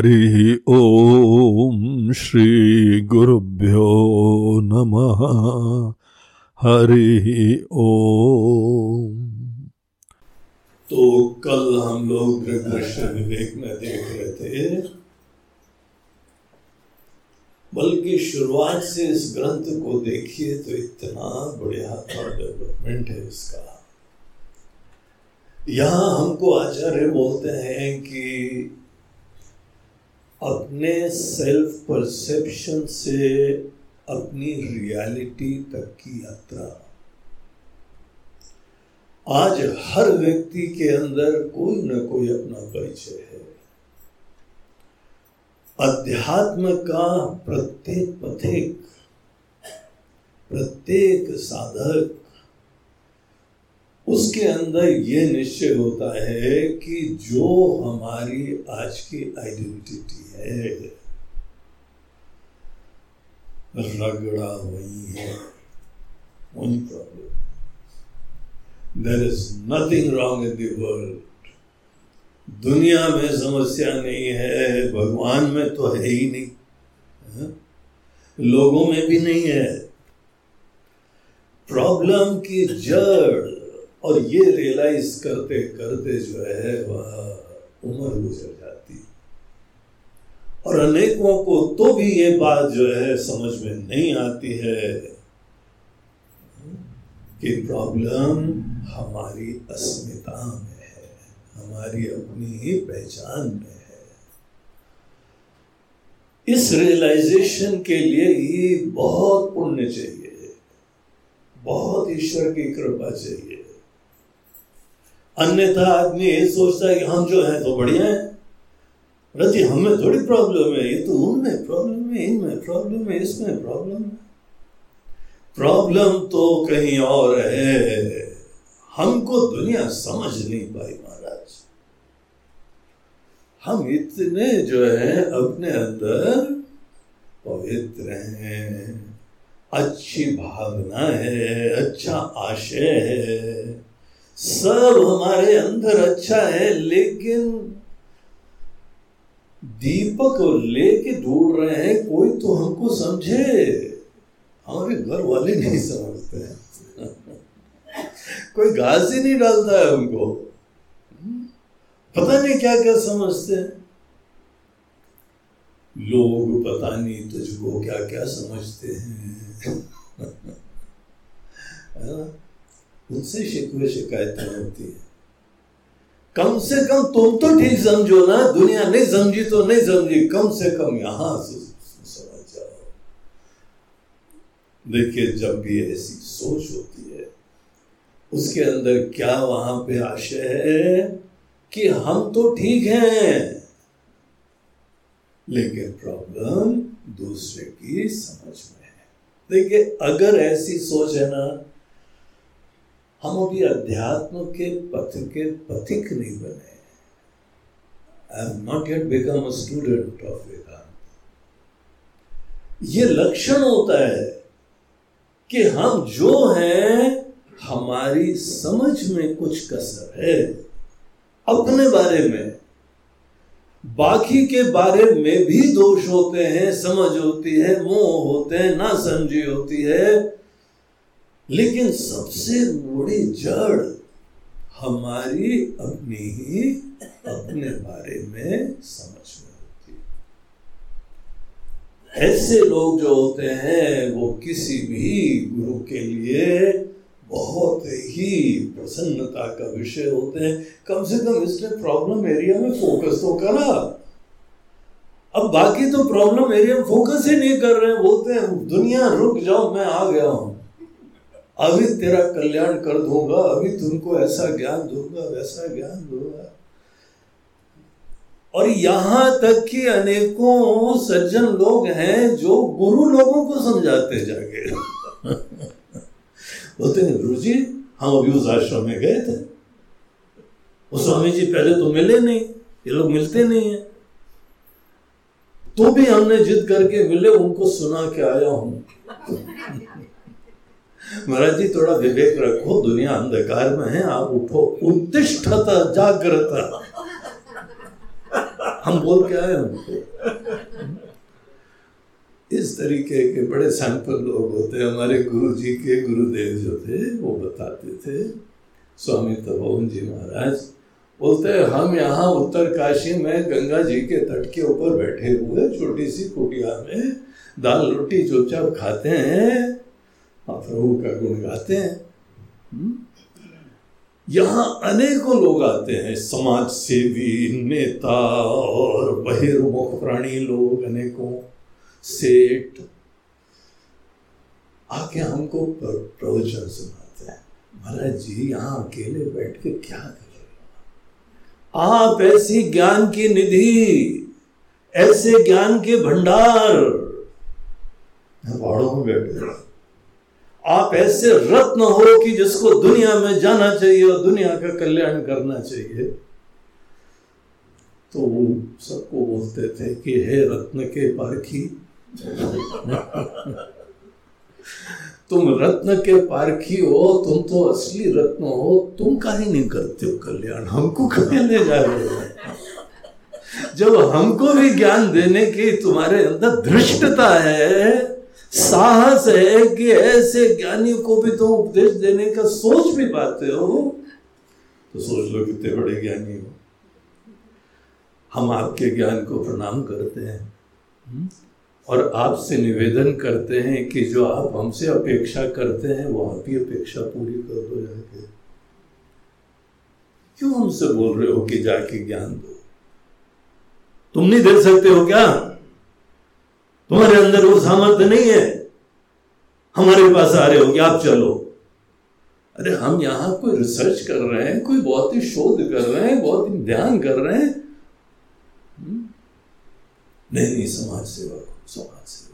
ॐ हरि ॐ श्रीगुरुभ्यो नमः। हरि ॐ तो कल हम लोग दृश्य विवेक में देख रहे थे, बल्कि शुरुआत से इस ग्रंथ को देखिए तो इतना बढ़िया डेवलपमेंट है इसका यहाँ हमको आचार्य बोलते हैं कि अपने सेल्फ परसेप्शन से अपनी रियलिटी तक की यात्रा। आज हर व्यक्ति के अंदर कोई ना कोई अपना परिचय है। अध्यात्म का प्रत्येक पथिक, प्रत्येक साधक उसके अंदर ये निश्चय होता है कि जो हमारी आज की आइडेंटिटी है, रगड़ा वही है वही problem there is nothing wrong in the world दुनिया में समस्या नहीं है, भगवान में तो है ही नहीं। है? लोगों में भी नहीं है। प्रॉब्लम की जड़ और ये रियलाइज़ करते करते जो है, वह उम्र गुजर जाती। और अनेकों को तो भी ये बात जो है समझ में नहीं आती है कि प्रॉब्लम हमारी अस्मिता में है, हमारी अपनी ही पहचान में है। इस रियलाइजेशन के लिए ही बहुत पुण्य चाहिए, बहुत ईश्वर की कृपा चाहिए। अन्यथा आदमी ये सोचता है कि हम जो है तो बढ़िया है। रज़ी हमें थोड़ी प्रॉब्लम है। ये तो उनमें प्रॉब्लम है, इनमें प्रॉब्लम है, इसमें प्रॉब्लम है। प्रॉब्लम तो कहीं और है। हमको दुनिया समझ नहीं पाई महाराज। हम इतने जो है अपने अंदर पवित्र हैं। अच्छी भावना है अच्छा आशय है। सब हमारे अंदर अच्छा है, लेकिन दीपक लेके ढूंढ रहे हैं, कोई तो हमको समझे। हमारे घर वाले नहीं समझते हैं। कोई घास ही नहीं डालता है हमको। पता नहीं क्या क्या समझते हैं। लोग पता नहीं तुझको क्या क्या समझते हैं। उनसे शिकवे शिकायतें होती है। कम से कम तुम तो ठीक समझो ना, दुनिया नहीं समझी तो नहीं समझी, कम से कम यहाँ से समझ जाओ। देखिए, जब भी ऐसी सोच होती है, उसके अंदर क्या वहाँ पे आशय है कि हम तो ठीक हैं। लेकिन प्रॉब्लम दूसरे की समझ में है। देखिए, अगर ऐसी सोच है ना हम अभी अध्यात्म के पथ के पथिक नहीं बने I am not yet become a student of Vedanta ये लक्षण होता है कि हम जो हैं, हमारी समझ में कुछ कसर है। अपने बारे में। बाकी के बारे में भी दोष होते हैं, समझ होती है, मोह होते हैं ना समझी होती है। लेकिन सबसे बड़ी जड़ हमारी अपनी ही अपने बारे में समझ में होती है। ऐसे लोग जो होते हैं, वो किसी भी गुरु के लिए बहुत ही प्रसन्नता का विषय होते हैं। कम से कम इसने प्रॉब्लम एरिया में फोकस तो करा। अब बाकी तो प्रॉब्लम एरिया में फोकस ही नहीं कर रहे हैं। बोलते हैं, दुनिया, रुक जाओ, मैं आ गया हूँ। अभी तेरा कल्याण कर दूँगा, अभी तुमको ऐसा ज्ञान दूँगा, वैसा ज्ञान दूँगा। और यहाँ तक कि अनेकों सज्जन लोग हैं जो गुरु लोगों को समझाते जाके बोलते हैं, गुरु जी, हम अभी उस आश्रम में गए थे। वो स्वामी जी पहले तो मिले नहीं, ये लोग मिलते नहीं है। तो भी हमने जिद करके मिले, उनको सुना के आया हूँ। महाराज जी, थोड़ा विवेक रखो, दुनिया अंधकार में है, आप उठो। उत्तिष्ठत, जागृत। हम बोल के आए उनको। इस तरीके के बड़े सैंपल लोग होते हमारे गुरु जी के गुरुदेव जो थे, वो बताते थे। स्वामी तपोवन जी महाराज, बोलते हम यहाँ उत्तर काशी में गंगा जी के तट के ऊपर बैठे हुए, छोटी सी कुटिया में दाल रोटी चुपचाप खाते हैं प्रभु का गुण गाते हैं? यहाँ अनेकों लोग आते हैं, समाज सेवी, नेता और बहिर्मुख प्राणी लोग अनेकों, सेठ। आके हमको प्रवचन सुनाते हैं। महाराज जी, यहाँ अकेले बैठ के क्या कर? आप ऐसी ज्ञान की निधि, ऐसे ज्ञान के भंडार। पहाड़ों में बैठे आप ऐसे रत्न हो कि जिसको दुनिया में जाना चाहिए और दुनिया का कल्याण करना चाहिए। तो वो सबको बोलते थे कि, हे रत्न के पारखी, तुम रत्न के पारखी हो, तुम तो असली रत्न हो, तुम का ही नहीं करते हो कल्याण? हमको कहीं ले जा रहे हो? जब हमको भी ज्ञान देने की तुम्हारे अंदर धृष्टता है साहस है कि ऐसे ज्ञानी को भी तुम उपदेश देने का सोच भी पाते हो। तो सोच लो कितने बड़े ज्ञानी हो। हम आपके ज्ञान को प्रणाम करते हैं? और आपसे निवेदन करते हैं कि जो आप हमसे अपेक्षा करते हैं, वो आप ही अपेक्षा पूरी कर दो जाके। क्यों हमसे बोल रहे हो कि जाके ज्ञान दो? तुम नहीं दे सकते हो क्या? तुम्हारे अंदर वो सामर्थ्य नहीं है। हमारे पास आ रहे हो कि आप चलो। अरे, हम यहाँ कोई रिसर्च कर रहे हैं, कोई बहुत ही शोध कर रहे हैं, बहुत ही ध्यान कर रहे हैं। हम्म? नहीं नहीं समाज सेवा समाज सेवा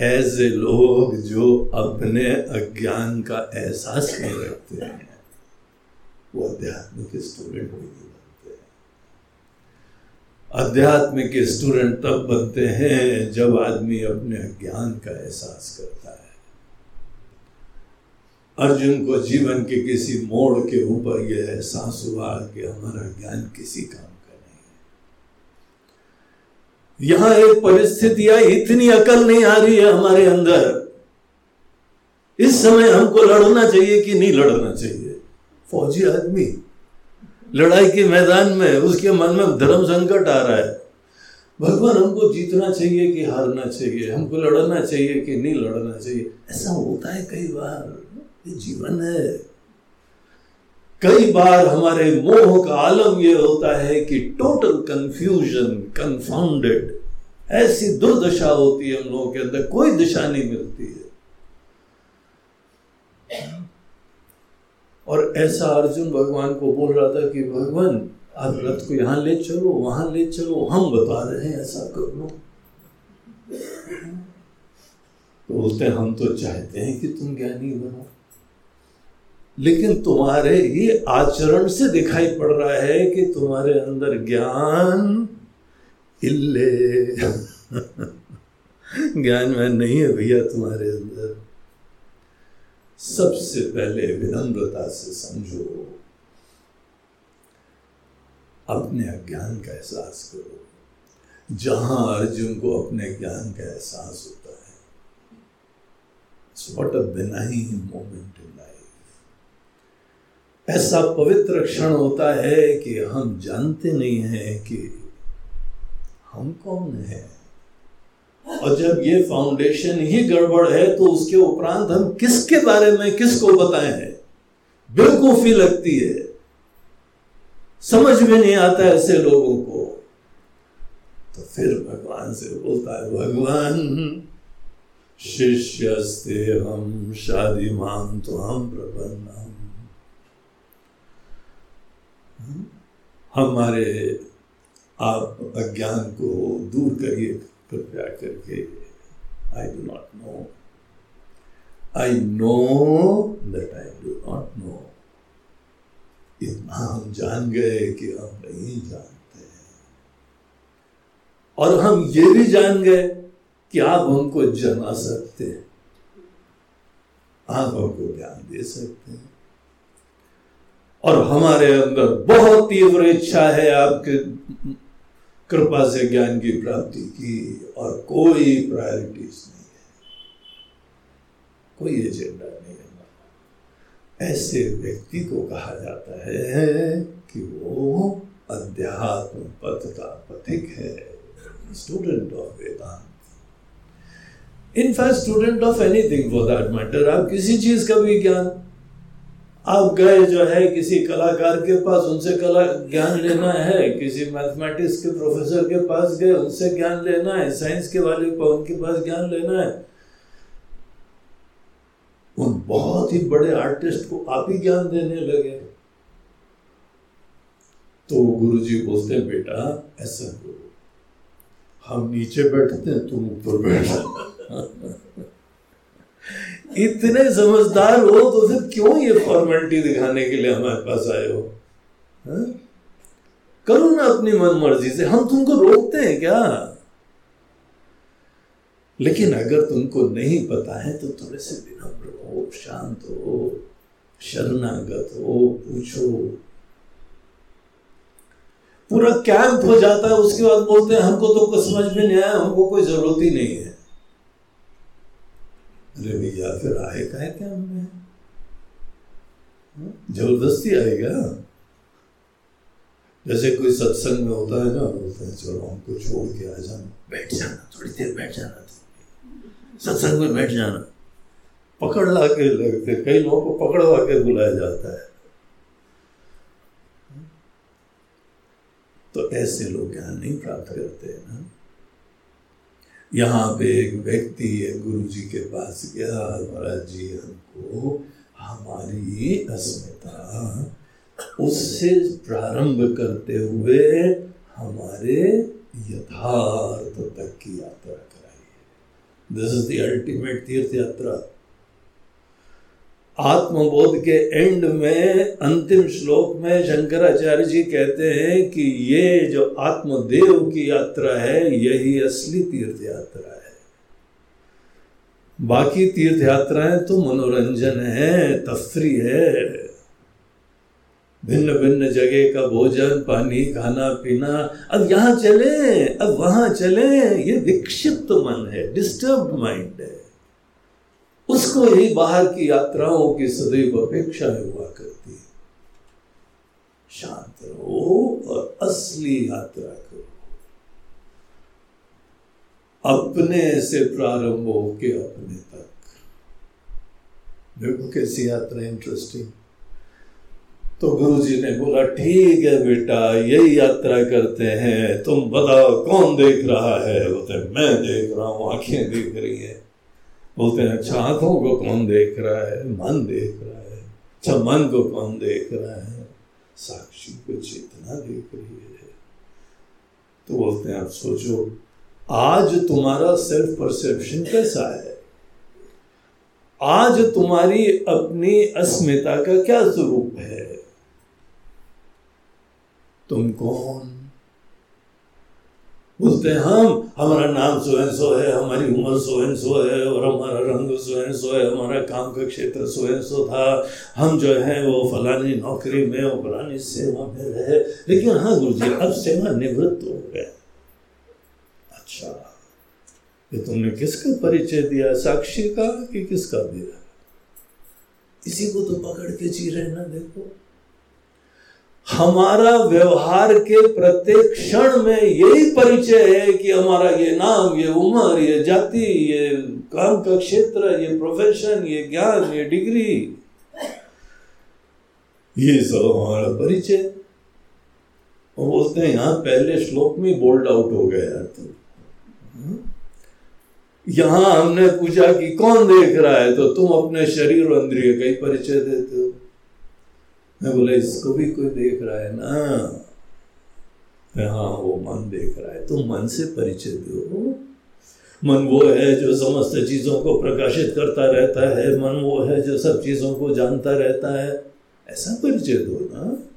ऐसे लोग जो अपने अज्ञान का एहसास नहीं रखते हैं, वो आध्यात्मिक स्टूडेंट भी बनते आध्यात्मिक स्टूडेंट तब बनते हैं जब आदमी अपने ज्ञान का एहसास करता है। अर्जुन को जीवन के किसी मोड़ के ऊपर यह एहसास हुआ कि हमारा ज्ञान किसी काम का नहीं है। यहाँ एक परिस्थिति आई, इतनी अकल नहीं आ रही है हमारे अंदर। इस समय हमको लड़ना चाहिए कि नहीं लड़ना चाहिए। फौजी आदमी लड़ाई के मैदान में, उसके मन में धर्म संकट आ रहा है। भगवान हमको जीतना चाहिए कि हारना चाहिए, हमको लड़ना चाहिए कि नहीं लड़ना चाहिए। ऐसा होता है कई बार, ये जीवन है। कई बार हमारे मोह का आलम यह होता है कि टोटल कंफ्यूजन कंफाउंडेड ऐसी दुर्दशा होती है हम लोगों के अंदर, कोई दिशा नहीं मिलती है। और ऐसा अर्जुन भगवान को बोल रहा था कि, भगवान, आप रथ को यहाँ ले चलो, वहाँ ले चलो, हम बता रहे हैं, ऐसा कर लो। तो बोलते, हम तो चाहते हैं कि तुम ज्ञानी बनो। लेकिन तुम्हारे ये आचरण से दिखाई पड़ रहा है कि तुम्हारे अंदर ज्ञान इल्ले। ज्ञान में नहीं है भैया तुम्हारे अंदर। सबसे पहले विनम्रता से समझो, अपने अज्ञान का एहसास करो। जहाँ अर्जुन को अपने ज्ञान का एहसास होता है what a moment in life ऐसा पवित्र क्षण होता है कि हम जानते नहीं हैं कि हम कौन है। और जब ये फाउंडेशन ही गड़बड़ है तो उसके उपरांत हम किसके बारे में, किसको बताए हैं? बेवकूफ़ी लगती है। समझ में नहीं आता ऐसे लोगों को। तो फिर भगवान से बोलता है, भगवान शिष्य हम शादी मान तो हम, प्रबंध हमारे आप अज्ञान को दूर करिए। कृपया करके I do not know I know that I do not know इतना हम जान गए कि हम नहीं जानते हैं। और हम ये भी जान गए कि आप हमको जना सकते हैं। आप हमको ज्ञान दे सकते हैं। और हमारे अंदर बहुत तीव्र इच्छा है आपके कृपा से ज्ञान की प्राप्ति की और कोई प्रायोरिटीज नहीं है। कोई एजेंडा नहीं है ऐसे व्यक्ति को कहा जाता है कि वो अध्यात्म पथ का पथिक है। Student of Vedanta in fact student of anything for that matter आप किसी चीज़ का भी ज्ञान आप गए जो है किसी कलाकार के पास, उनसे कला ज्ञान लेना है। किसी मैथमेटिक्स के प्रोफेसर के पास गए, उनसे ज्ञान लेना है। साइंस के वाले को उनके पास ज्ञान लेना है। उन बहुत ही बड़े आर्टिस्ट को आप ही ज्ञान देने लगे। तो गुरु जी बोलते बेटा, ऐसा करो। हम नीचे बैठते हैं, तुम ऊपर बैठ। इतने समझदार हो तो फिर क्यों ये फॉर्मेलिटी दिखाने के लिए हमारे पास आए हो? हा? करो ना अपनी मन मर्ज़ी से। हम तुमको रोकते हैं क्या? लेकिन अगर तुमको नहीं पता है तो थोड़े से विनम्र हो, शांत हो, शरणागत हो, पूछो। पूरा कैंप हो जाता है, उसके बाद बोलते हैं, हमको तो कुछ समझ में नहीं आया, हमको कोई ज़रूरत ही नहीं है। अरे भैया फिर आए का है क्या हमें ज़बरदस्ती आएगा जैसे कोई सत्संग में होता है ना, बोलते हैं, चलो हमको छोड़ के आ जाना। बैठ जाना, थोड़ी देर बैठ जाना। सत्संग में बैठ जाना। पकड़ ला के लगते कई लोगों को पकड़वा के बुलाया जाता है। तो ऐसे लोग ज्ञान नहीं प्राप्त करते हैं ना। यहाँ पे एक व्यक्ति है गुरु जी के पास गया, महाराज जी हमको हमारी अस्मिता, उससे प्रारंभ करते हुए हमारे यथार्थ तक की यात्रा कराई दिस इज़ द अल्टीमेट तीर्थ यात्रा। आत्मबोध के एंड में, अंतिम श्लोक में शंकराचार्य जी कहते हैं कि ये जो आत्मदेव की यात्रा है, यही असली तीर्थ यात्रा है। बाकी तीर्थ यात्राएँ तो मनोरंजन है तफरी है। भिन्न भिन्न जगह का भोजन, पानी खाना पीना अब यहाँ चले, अब वहाँ चले, ये विक्षिप्त मन है डिस्टर्ब माइंड है। उसको ही बाहर की यात्राओं की सदैव अपेक्षा हुआ करती है। शांत रहो और असली यात्रा करो। अपने से प्रारंभ हो के अपने तक। देखो कैसी यात्रा इंटरेस्टिंग तो गुरु जी ने बोला, ठीक है बेटा, यही यात्रा करते हैं। तुम बताओ, कौन देख रहा है? बोलते, मैं देख रहा हूँ, आँखें देख रही है। बोलते हैं अच्छा आँखों को कौन देख रहा है? मन देख रहा है। अच्छा मन को कौन देख रहा है? साक्षी को चेतना देख रही है। तो बोलते हैं, आप सोचो, आज तुम्हारा सेल्फ परसेप्शन कैसा है? आज तुम्हारी अपनी अस्मिता का क्या स्वरूप है? तुम कौन? बोलते हैं, हम, हमारा नाम सो एन सो है हमारी उम्र सो सो है और हमारा रंग सो एन सो है हमारा काम का क्षेत्र सो एन सो था। हम जो है, वो फलानी नौकरी में और फलानी सेवा में रहे। लेकिन हाँ गुरु जी अब सेवा निवृत्त हो गए। अच्छा ये तुमने किसका परिचय दिया? साक्षी का कि किसका दिया? इसी को तो पकड़ के जी रहे ना, देखो। हमारा व्यवहार के प्रत्येक क्षण में यही परिचय है कि हमारा ये नाम, ये उम्र, ये जाति, ये काम का क्षेत्र, ये प्रोफेशन ये ज्ञान, ये डिग्री ये सब हमारा परिचय। बोलते हैं, यहाँ पहले श्लोक में बोल्ड आउट हो गया यार तुम। यहाँ हमने पूछा कि कौन देख रहा है? तो तुम अपने शरीर और इंद्रिय का ही परिचय देते हो। मैं बोला, इसको भी कोई देख रहा है ना? हाँ वो मन देख रहा है। तो मन से परिचय दो मन वो है जो समस्त चीज़ों को प्रकाशित करता रहता है। मन वो है जो सब चीज़ों को जानता रहता है। ऐसा परिचय दो ना?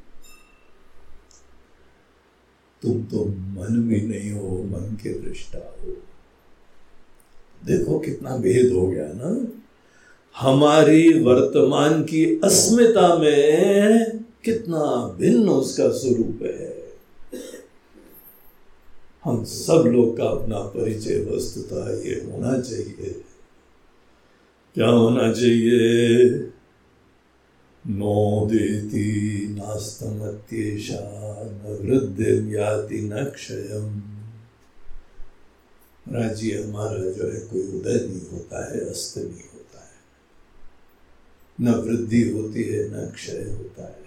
तुम तो मन भी नहीं हो, मन के दृष्टा हो। देखो कितना भेद हो गया ना? हमारी वर्तमान की अस्मिता में कितना भिन्न उसका स्वरूप है। हम सब लोग का अपना परिचय वस्तुता ये होना चाहिए। क्या होना चाहिए? नो देती नास्तमत्येषा न वृद्धि न क्षयम। राज्य हमारा जो है कोई उदय नहीं होता है, अस्त नहीं होता न वृद्धि होती है, न क्षय होता है।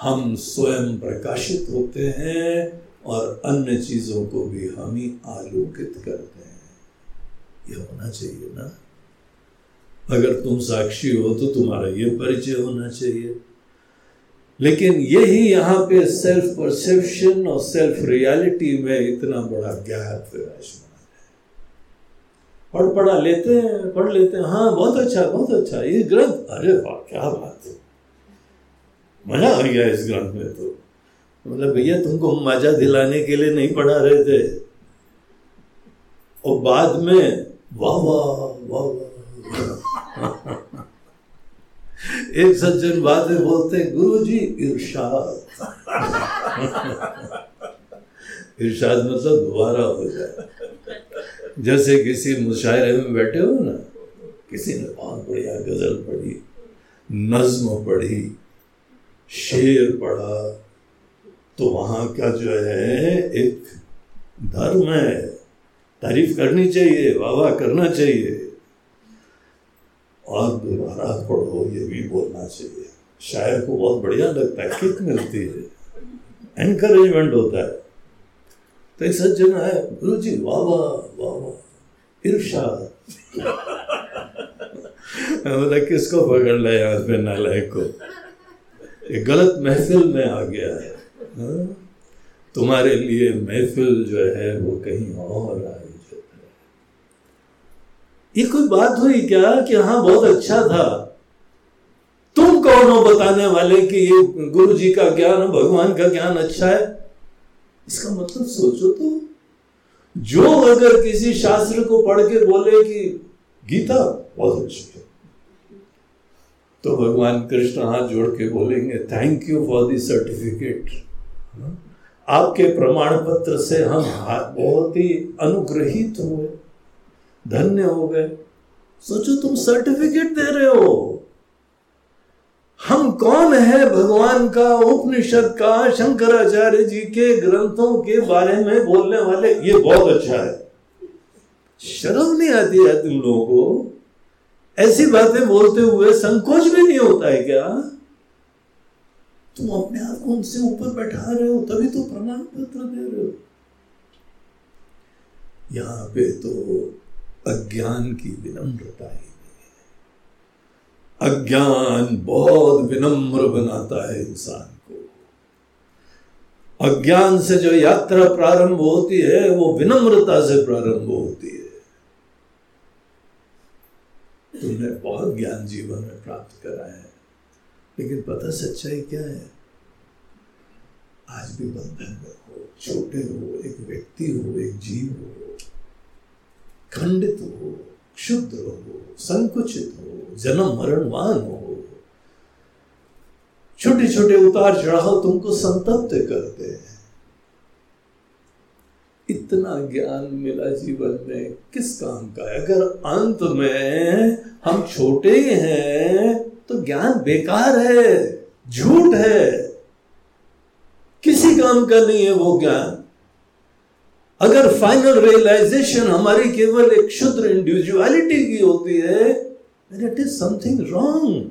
हम स्वयं प्रकाशित होते हैं और अन्य चीज़ों को भी हम ही आलोकित करते हैं। यह होना चाहिए ना? अगर तुम साक्षी हो तो तुम्हारा ये परिचय होना चाहिए। लेकिन यही यहाँ पे सेल्फ परसेप्शन और सेल्फ रियलिटी में इतना बड़ा गैप है पढ़ पढ़ा लेते हैं, पढ़ लेते हैं। हाँ बहुत अच्छा बहुत अच्छा। ये ग्रंथ, अरे वाह, क्या बात है। मज़ा आ गया इस ग्रंथ में तो। मतलब भैया, तुमको मज़ा दिलाने के लिए नहीं पढ़ा रहे थे। और बाद में, वाह वाह वाह एक सज्जन बाद में बोलते हैं गुरु जी इर्शाद। इर्शाद मतलब दोबारा हो जाए। जैसे किसी मुशायरे में बैठे हो ना, किसी ने बहुत बढ़िया गज़ल पढ़ी, नज्म पढ़ी, शेर पढ़ा तो वहाँ का जो है, एक धर्म है। तारीफ़ करनी चाहिए वाह वाह करना चाहिए। और दोबारा पढ़ो, ये भी बोलना चाहिए। शायर को बहुत बढ़िया लगता है किक मिलती है। एनकरेजमेंट होता है। तो एक सज्जन है, गुरु जी, वाह वाह वाह वाह। मतलब किसको पकड़ ले यहाँ पे नालायक को? ये गलत महफिल में आ गया है। हाँ? तुम्हारे लिए महफिल जो है, वो कहीं और आई ये कोई बात हुई क्या कि हाँ बहुत अच्छा था? तुम कौन हो बताने वाले कि ये गुरु जी का ज्ञान, भगवान का ज्ञान अच्छा है? इसका मतलब सोचो तो। जो अगर किसी शास्त्र को पढ़ के बोले कि गीता बहुत अच्छी है तो भगवान कृष्ण हाथ जोड़ के बोलेंगे thank you for the certificate आपके प्रमाण पत्र से हम बहुत ही अनुग्रहित हुए, धन्य हो गए। सोचो तुम सर्टिफिकेट दे रहे हो। हम कौन है भगवान का उपनिषद का शंकराचार्य जी के ग्रंथों के बारे में बोलने वाले? ये बहुत अच्छा है। शर्म नहीं आती है तुम लोगों को? ऐसी बातें बोलते हुए संकोच भी नहीं होता है क्या? तुम अपने आप को उनसे ऊपर बैठा रहे हो, तभी तो प्रमाण पत्र दे रहे हो। यहाँ पे तो अज्ञान की विनम्रता ही अज्ञान बहुत विनम्र बनाता है इंसान को। अज्ञान से जो यात्रा प्रारंभ होती है, वो विनम्रता से प्रारंभ होती है। तुमने बहुत ज्ञान जीवन में प्राप्त करा है, लेकिन पता सच्चाई क्या है? आज भी बंधन में हो, छोटे हो, एक व्यक्ति हो, एक जीव हो, खंडित हो क्षुद्र हो, संकुचित हो, जन्म मरणवान हो। छोटे छोटे उतार चढ़ाव तुमको संतप्त करते हैं। इतना ज्ञान मिला जीवन में, किस काम का है? अगर अंत में हम छोटे ही तो ज्ञान बेकार है, झूठ है। किसी काम का नहीं है वो ज्ञान। अगर फाइनल रियलाइजेशन हमारी केवल एक क्षुद्र इंडिविजुअलिटी की होती है इट इज़ समथिंग रॉन्ग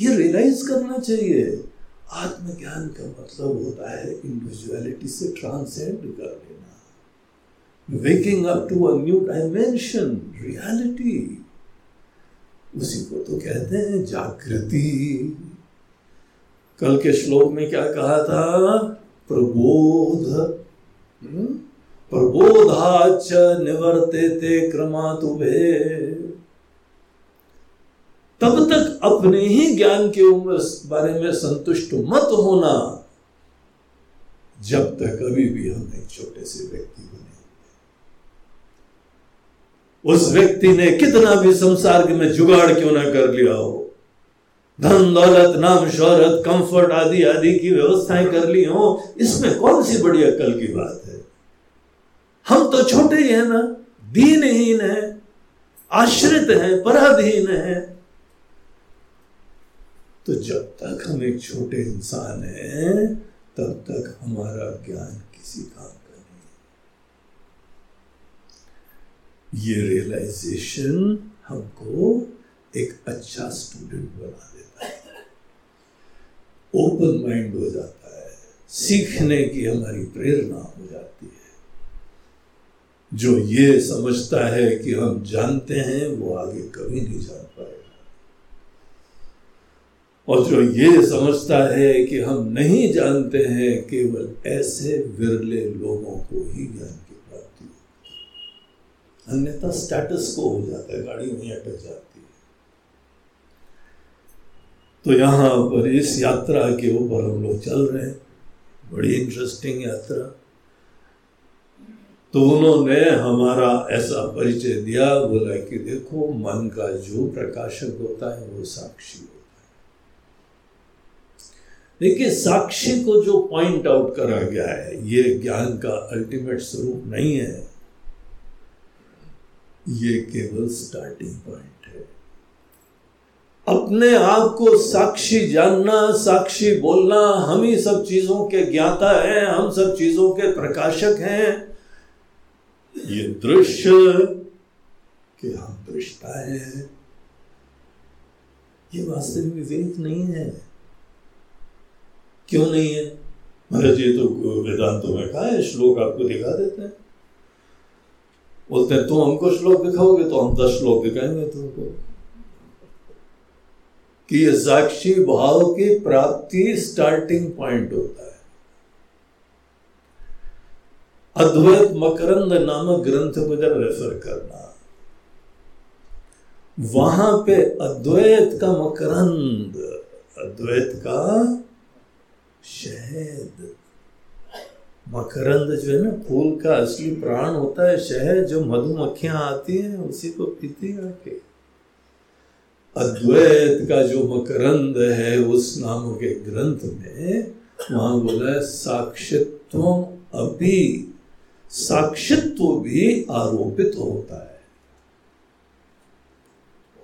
ये रियलाइज़ करना चाहिए। आत्मज्ञान का मतलब होता है इंडिविजुअलिटी से ट्रांसेंड कर लेना। Waking up to a new dimension reality उसी को तो कहते हैं जागृति। कल के श्लोक में क्या कहा था? प्रबोध। प्रबोधाच निवर्ते क्रमातुभे। तब तक अपने ही ज्ञान के उम्र बारे में संतुष्ट मत होना, जब तक अभी भी हम एक छोटे से व्यक्ति बने उस व्यक्ति ने कितना भी संसार में जुगाड़ क्यों ना कर लिया हो धन, दौलत, नाम, शोहरत कंफर्ट आदि आदि की व्यवस्थाएँ कर ली हो, इसमें कौन सी बड़ी अकल की बात है? हम तो छोटे ही है ना, दीनहीन है, आश्रित है, पराधीन है। तो जब तक हम एक छोटे इंसान हैं, तब तक हमारा ज्ञान किसी काम का नहीं ये रियलाइजेशन हमको एक अच्छा स्टूडेंट बना देता ओपन माइंड हो जाता है। सीखने की हमारी प्रेरणा हो जाती है। जो ये समझता है कि हम जानते हैं, वो आगे कभी नहीं जान पाएगा। और जो ये समझता है कि हम नहीं जानते हैं, केवल ऐसे विरले लोगों को ही ज्ञान की प्राप्ति होती अन्यथा स्टेटस को हो जाता है गाड़ी वहीं अटक जाती है तो यहाँ पर इस यात्रा के ऊपर हम लोग चल रहे हैं। बड़ी इंटरेस्टिंग यात्रा। तो उन्होंने हमारा ऐसा परिचय दिया, बोला कि देखो, मन का जो प्रकाशक होता है, वो साक्षी होता है। देखिए, साक्षी को जो पॉइंट आउट करा गया है, ये ज्ञान का अल्टीमेट स्वरूप नहीं है। ये केवल स्टार्टिंग पॉइंट अपने आप को साक्षी जानना, साक्षी बोलना हम ही सब चीज़ों के ज्ञाता हैं, हम सब चीज़ों के प्रकाशक हैं। ये दृश्य कि हम दृष्टा है। ये वास्तविक विवेक नहीं है। क्यों नहीं है? महाराज, ये तो वेदांतों में कहा है, श्लोक आपको दिखा देते हैं। बोलते हैं, तुम हमको श्लोक दिखाओगे तो हम दस श्लोक दिखाएँगे तुमको। कि ये साक्षी भाव की प्राप्ति स्टार्टिंग पॉइंट होता है। अद्वैत मकरंद नामक ग्रंथ को जब रेफर करना। वहाँ पे अद्वैत का मकरंद, अद्वैत का शहद। मकरंद जो है ना, फूल का असली प्राण होता है शहद, जो मधुमक्खियाँ आती हैं, उसी को पीती आके। अद्वैत का जो मकरंद है, उस नाम के ग्रंथ में वहाँ बोला है साक्षित्व अभी साक्षित्व भी आरोपित होता है।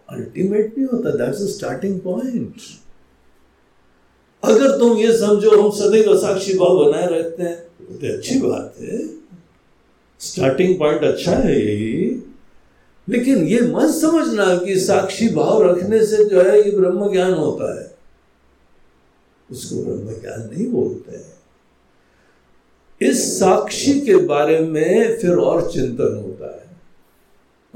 अल्टीमेट नहीं होता दैट्स स्टार्टिंग पॉइंट अगर तुम ये समझो, हम सदैव साक्षी भाव बनाए रहते हैं तो अच्छी बात है। स्टार्टिंग पॉइंट अच्छा है यही। लेकिन ये मत समझना कि साक्षी भाव रखने से जो है ये ब्रह्म ज्ञान होता है। उसको ब्रह्म ज्ञान नहीं बोलते हैं। इस साक्षी के बारे में फिर और चिंतन होता है।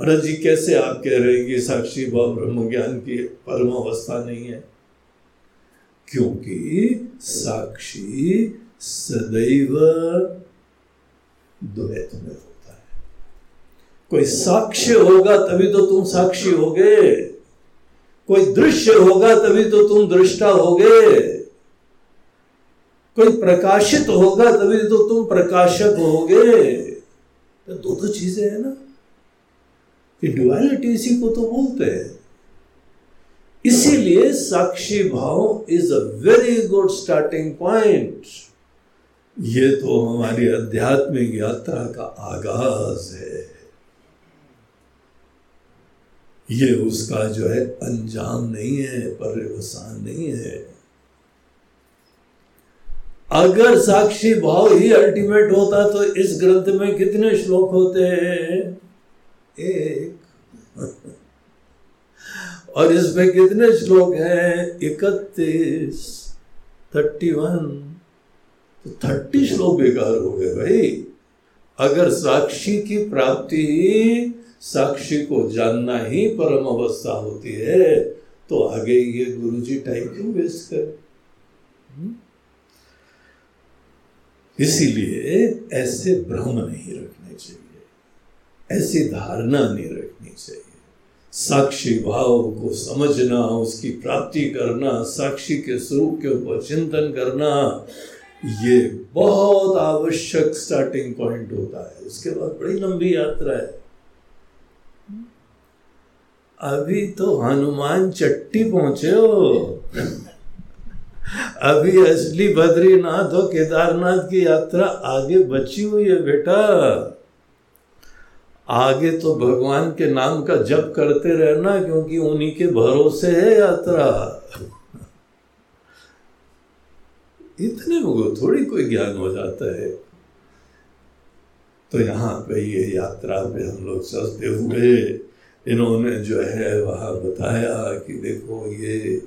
महाराज जी, कैसे आप कह रहे हैं कि साक्षी भाव ब्रह्म ज्ञान की परम अवस्था नहीं है? क्योंकि साक्षी सदैव द्वैत में है। कोई साक्ष्य होगा तभी तो तुम साक्षी होगे। कोई दृश्य होगा तभी तो तुम दृष्टा होगे। कोई प्रकाशित होगा तभी तो तुम प्रकाशक होगे। तो दो दो चीज़ें है ना। कि ड्युअलिटी इसी को तो बोलते हैं। इसीलिए साक्षी भाव is a very good starting point ये तो हमारी आध्यात्मिक यात्रा का आगाज़ है। ये उसका जो है अंजाम नहीं है पर्यवसान नहीं है। अगर साक्षी भाव ही अल्टीमेट होता तो इस ग्रंथ में कितने श्लोक होते हैं? एक। और इसमें कितने श्लोक हैं? इकतीस थर्टी वन तो थर्टी श्लोक बेकार हो गए भाई। अगर साक्षी की प्राप्ति साक्षी को जानना ही परम अवस्था होती है तो आगे ये गुरुजी टाइम क्यों वेस्ट कर? इसीलिए ऐसे भ्रम नहीं रखने चाहिए ऐसी धारणा नहीं रखनी चाहिए। साक्षी भाव को समझना उसकी प्राप्ति करना साक्षी के स्वरूप के ऊपर चिंतन करना ये बहुत आवश्यक स्टार्टिंग पॉइंट होता है। उसके बाद बड़ी लंबी यात्रा है। अभी तो हनुमान चट्टी पहुँचे हो। अभी असली बद्रीनाथ और केदारनाथ की यात्रा आगे बची हुई है बेटा। आगे तो भगवान के नाम का जप करते रहना क्योंकि उन्हीं के भरोसे है यात्रा। इतने में थोड़ी कोई ज्ञान हो जाता है। तो यहाँ पे ये यात्रा पे हम लोग सजते हुए इन्होंने जो है वह बताया कि देखो ये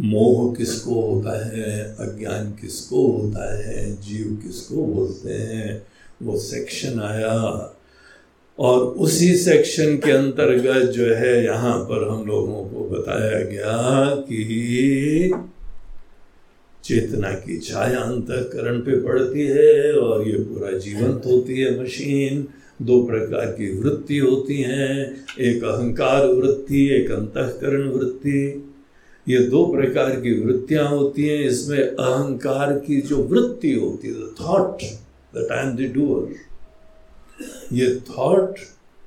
मोह किसको होता है, अज्ञान किसको होता है, जीव किसको बोलते हैं, वो सेक्शन आया। और उसी सेक्शन के अंतर्गत जो है यहाँ पर हम लोगों को बताया गया कि चेतना की छाया अंतकरण पे पड़ती है और ये पूरा जीवंत होती है मशीन। दो प्रकार की वृत्ति होती हैं, एक अहंकार वृत्ति, एक अंतकरण वृत्ति। ये दो प्रकार की वृत्तियाँ होती हैं, इसमें अहंकार की जो वृत्ति होती है thought that I am the doer ये थॉट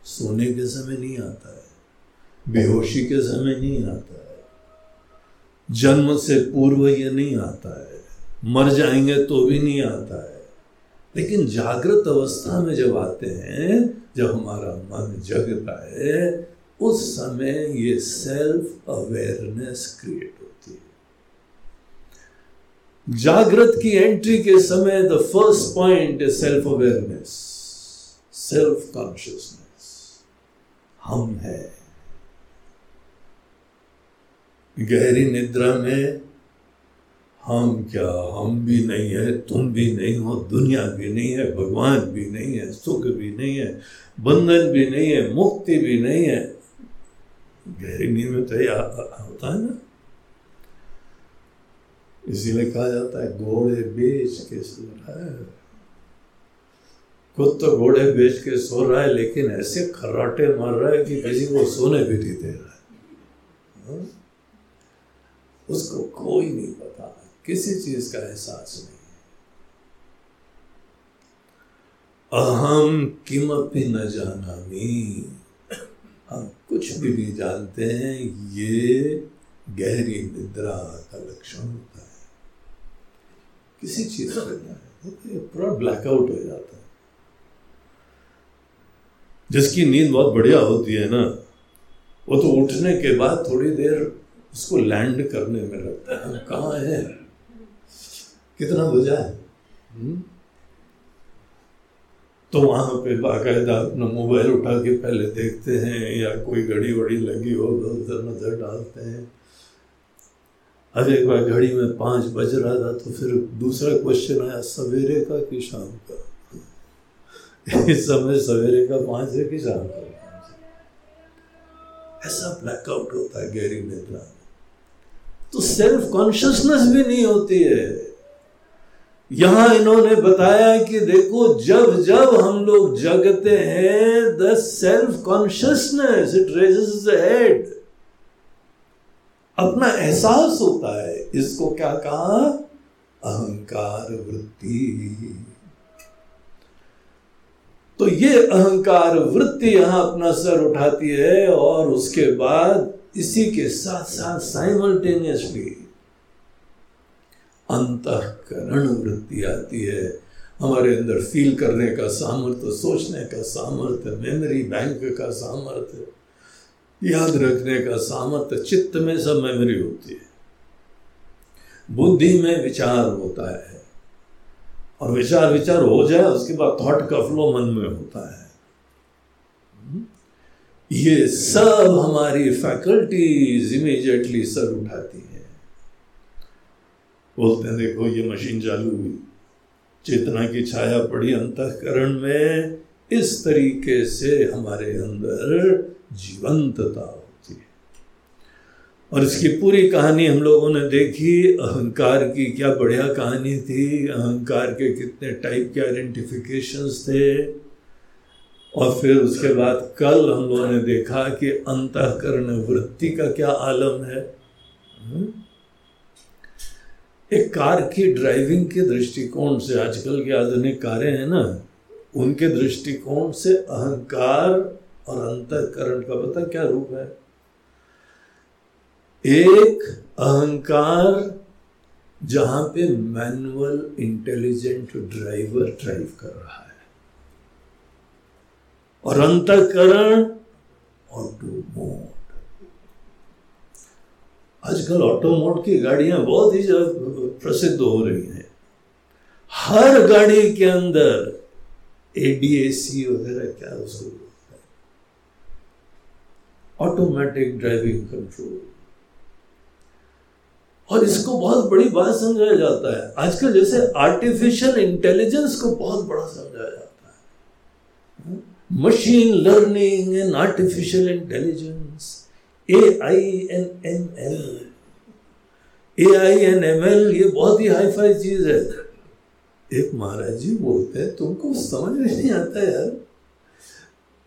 सोने के समय नहीं आता है, बेहोशी के समय नहीं आता है, जन्म से पूर्व ये नहीं आता है, मर जाएँगे तो भी नहीं आता है। लेकिन जागृत अवस्था में जब आते हैं, जब हमारा मन जगता है, उस समय ये सेल्फ अवेयरनेस क्रिएट होती है। जागृत की एंट्री के समय the first point is self awareness self consciousness हम है। गहरी निद्रा में हम क्या? हम भी नहीं है, तुम भी नहीं हो, दुनिया भी नहीं है, भगवान भी नहीं है, सुख भी नहीं है, बंधन भी नहीं है, मुक्ति भी नहीं है। गहरी नींद में तो होता है ना। इसीलिए कहा जाता है, घोड़े बेच के सो रहा है। खुद तो घोड़े बेच के सो रहा है, लेकिन ऐसे खर्राटे मार रहा है कि किसी को सोने भी नहीं दे रहा है। हाँ? उसको कोई नहीं पता। किसी चीज़ का एहसास नहीं। अहम किमपि न जाना हम कुछ भी नहीं जानते हैं, ये गहरी निद्रा का लक्षण होता है। किसी चीज़ का नहीं पूरा ब्लैकआउट हो जाता है। जिसकी नींद बहुत बढ़िया होती है ना, वो तो उठने के बाद थोड़ी देर उसको लैंड करने में लगता है कहाँ है? कितना बजा है? हम्म? तो वहाँ पे बाकायदा अपना मोबाइल उठा के पहले देखते हैं या कोई घड़ी वड़ी लगी हो तो उधर नज़र डालते हैं। अब एक बार घड़ी में पाँच बज रहा था तो फिर दूसरा क्वेश्चन आया सवेरे का कि शाम का? इस समय सवेरे का पाँच है कि शाम का? ऐसा ब्लैकआउट होता है गहरी निद्रा में। तो सेल्फ कॉन्शियसनेस भी नहीं होती है। यहाँ इन्होंने बताया कि देखो, जब जब हम लोग जगते हैं the self consciousness it raises the head अपना एहसास होता है, इसको क्या कहा? अहंकार वृत्ति। तो ये अहंकार वृत्ति यहाँ अपना सर उठाती है, और उसके बाद इसी के साथ साथ साइमल्टेनियसली अंतकरण वृत्ति आती है। हमारे अंदर फील करने का सामर्थ्य, सोचने का सामर्थ्य मेमोरी बैंक का सामर्थ्य, याद रखने का सामर्थ्य, चित्त में सब मेमोरी होती है। बुद्धि में विचार होता है। और विचार विचार हो जाए, उसके बाद थॉट का फ्लो मन में होता है। ये सब हमारी फैकल्टीज इमीजिएटली सर उठाती है। बोलते हैं देखो ये मशीन चालू हुई। चेतना की छाया पड़ी अंतकरण में। इस तरीके से हमारे अंदर जीवंतता होती है। और इसकी पूरी कहानी हम लोगों ने देखी। अहंकार की क्या बढ़िया कहानी थी। अहंकार के कितने टाइप के आइडेंटिफिकेशंस थे। और फिर उसके बाद कल हम लोगों ने देखा कि अंतकरण वृत्ति का क्या आलम है। हम्म? एक कार की ड्राइविंग के दृष्टिकोण से आजकल की आधुनिक कारें हैं ना, उनके दृष्टिकोण से अहंकार और अंतकरण का पता क्या रूप है? एक अहंकार जहाँ पे मैनुअल इंटेलिजेंट ड्राइवर ड्राइव कर रहा है। और अंतकरण ऑटो मोड आजकल ऑटोमोट की गाड़ियाँ बहुत ही प्रसिद्ध हो रही हैं। हर गाड़ी के अंदर एडीएसी वगैरह क्या उसको ऑटोमेटिक ड्राइविंग कंट्रोल और इसको बहुत बड़ी बात समझाया जाता है। आजकल जैसे आर्टिफिशियल इंटेलिजेंस को बहुत बड़ा समझाया जाता है। Machine learning and artificial intelligence A I and M L A I and M L ये बहुत ही हाई फाई चीज़ है। एक महाराज जी बोलते हैं, तुमको समझ में नहीं आता यार।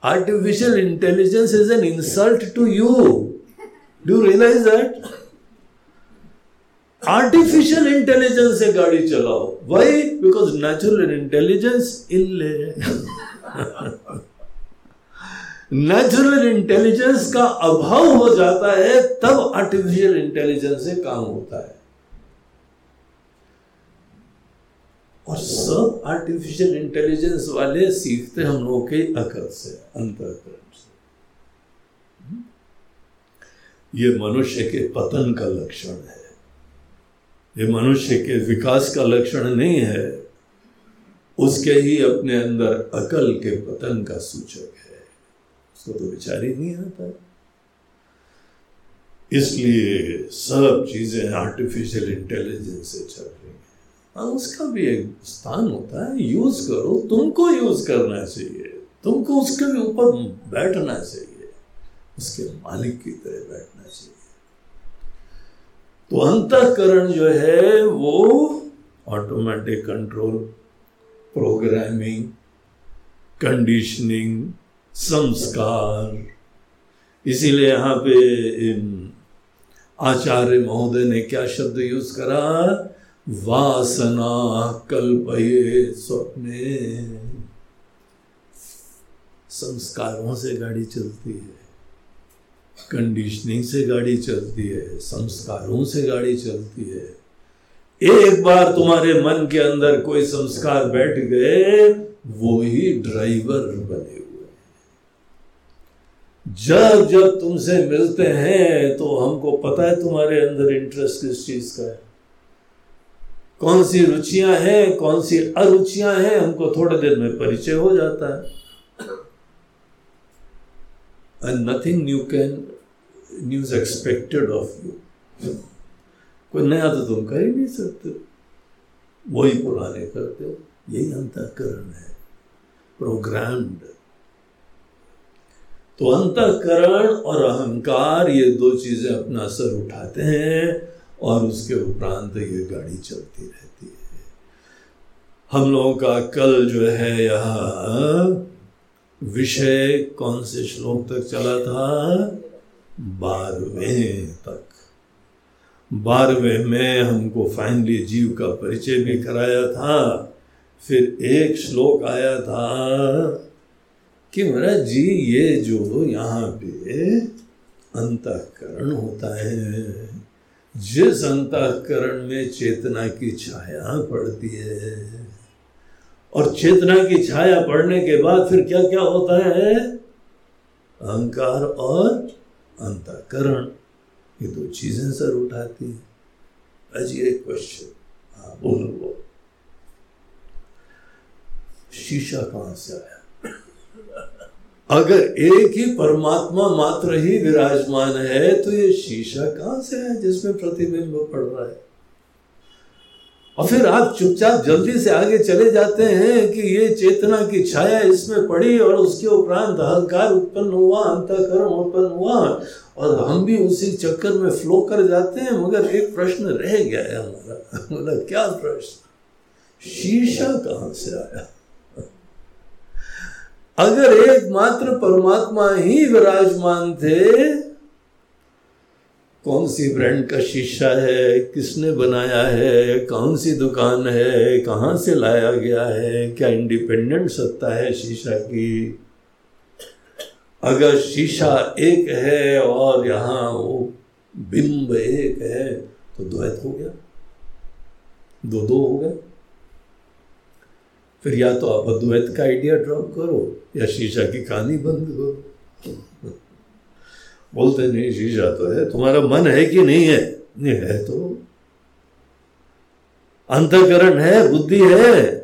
Artificial intelligence is an insult to you do realise that artificial intelligence से गाड़ी चलाओ। Why because natural intelligence ill natural intelligence का अभाव हो जाता है, तब आर्टिफिशियल इंटेलिजेंस से काम होता है। और सब आर्टिफिशियल इंटेलिजेंस वाले सीखते हम लोगों के अकल से अंतकरण से। ये मनुष्य के पतन का लक्षण है। ये मनुष्य के विकास का लक्षण नहीं है। उसके ही अपने अंदर अकल के पतन का सूचक है। उसको तो विचार ही नहीं आता इसलिए सब चीज़ें आर्टिफिशियल इंटेलिजेंस से चल रही हैं। हाँ उसका भी एक स्थान होता है यूज़ करो, तुमको यूज़ करना चाहिए, तुमको उसके भी ऊपर बैठना चाहिए, उसके मालिक की तरह बैठना चाहिए। तो अंतकरण जो है, वो ऑटोमेटिक कंट्रोल प्रोग्रामिंग कंडीशनिंग संस्कार। इसीलिए यहाँ पे आचार्य महोदय ने क्या शब्द यूज़ करा? वासना कल्पये स्वप्ने। संस्कारों से गाड़ी चलती है। कंडीशनिंग से गाड़ी चलती है। संस्कारों से गाड़ी चलती है। एक बार तुम्हारे मन के अंदर कोई संस्कार बैठ गए, वो ही ड्राइवर बने। जब जब तुमसे मिलते हैं तो हमको पता है तुम्हारे अंदर इंटरेस्ट किस चीज़ का है। कौन सी रुचियाँ हैं, कौन सी अरुचियाँ हैं, हमको थोड़े देर में परिचय हो जाता है। And nothing new can news expected of you कोई नया तो तुम कर ही नहीं सकते। वही पुराने करते हो। यही अंतकरण है। प्रोग्राम्ड तो अंतकरण और अहंकार ये दो चीज़ें अपना असर उठाते हैं और उसके उपरांत ये गाड़ी चलती रहती है। हम लोगों का कल जो है यह, विषय कौन से श्लोक तक चला था? बारहवें तक। बारहवें में हमको फाइनली जीव का परिचय भी कराया था, फिर एक श्लोक आया था कि महाराज जी, ये जो यहाँ पे अंतकरण होता है, जिस अंतकरण में चेतना की छाया पड़ती है, और चेतना की छाया पड़ने के बाद फिर क्या क्या होता है? अहंकार और अंतकरण, ये दो चीज़ें सर उठाती हैं। अजी एक क्वेश्चन हाँ बोलो। शीशा कहाँ से आया? अगर एक ही परमात्मा मात्र ही विराजमान है तो ये शीशा कहाँ से है जिसमें प्रतिबिंब पड़ रहा है? और फिर आप चुपचाप जल्दी से आगे चले जाते हैं कि ये चेतना की छाया इसमें पड़ी और उसके उपरांत अहंकार उत्पन्न हुआ, अंतकरण उत्पन्न हुआ और हम भी उसी चक्कर में फ्लो कर जाते हैं। मगर एक प्रश्न रह गया है हमारा। मतलब क्या प्रश्न? शीशा कहाँ से आया? अगर एकमात्र परमात्मा ही विराजमान थे, कौन सी ब्रांड का शीशा है, किसने बनाया है, कौन सी दुकान है, कहाँ से लाया गया है, क्या इंडिपेंडेंट सत्ता है शीशा की? अगर शीशा एक है और यहाँ वो बिंब एक है तो द्वैत हो गया। दो दो हो गए। फिर या तो आप अद्वैत का आइडिया ड्रॉप करो, या शीशा की कहानी बंद करो। बोलते, नहीं, शीशा तो है, तुम्हारा मन है कि नहीं है? नहीं, है तो। अंतकरण है, बुद्धि है।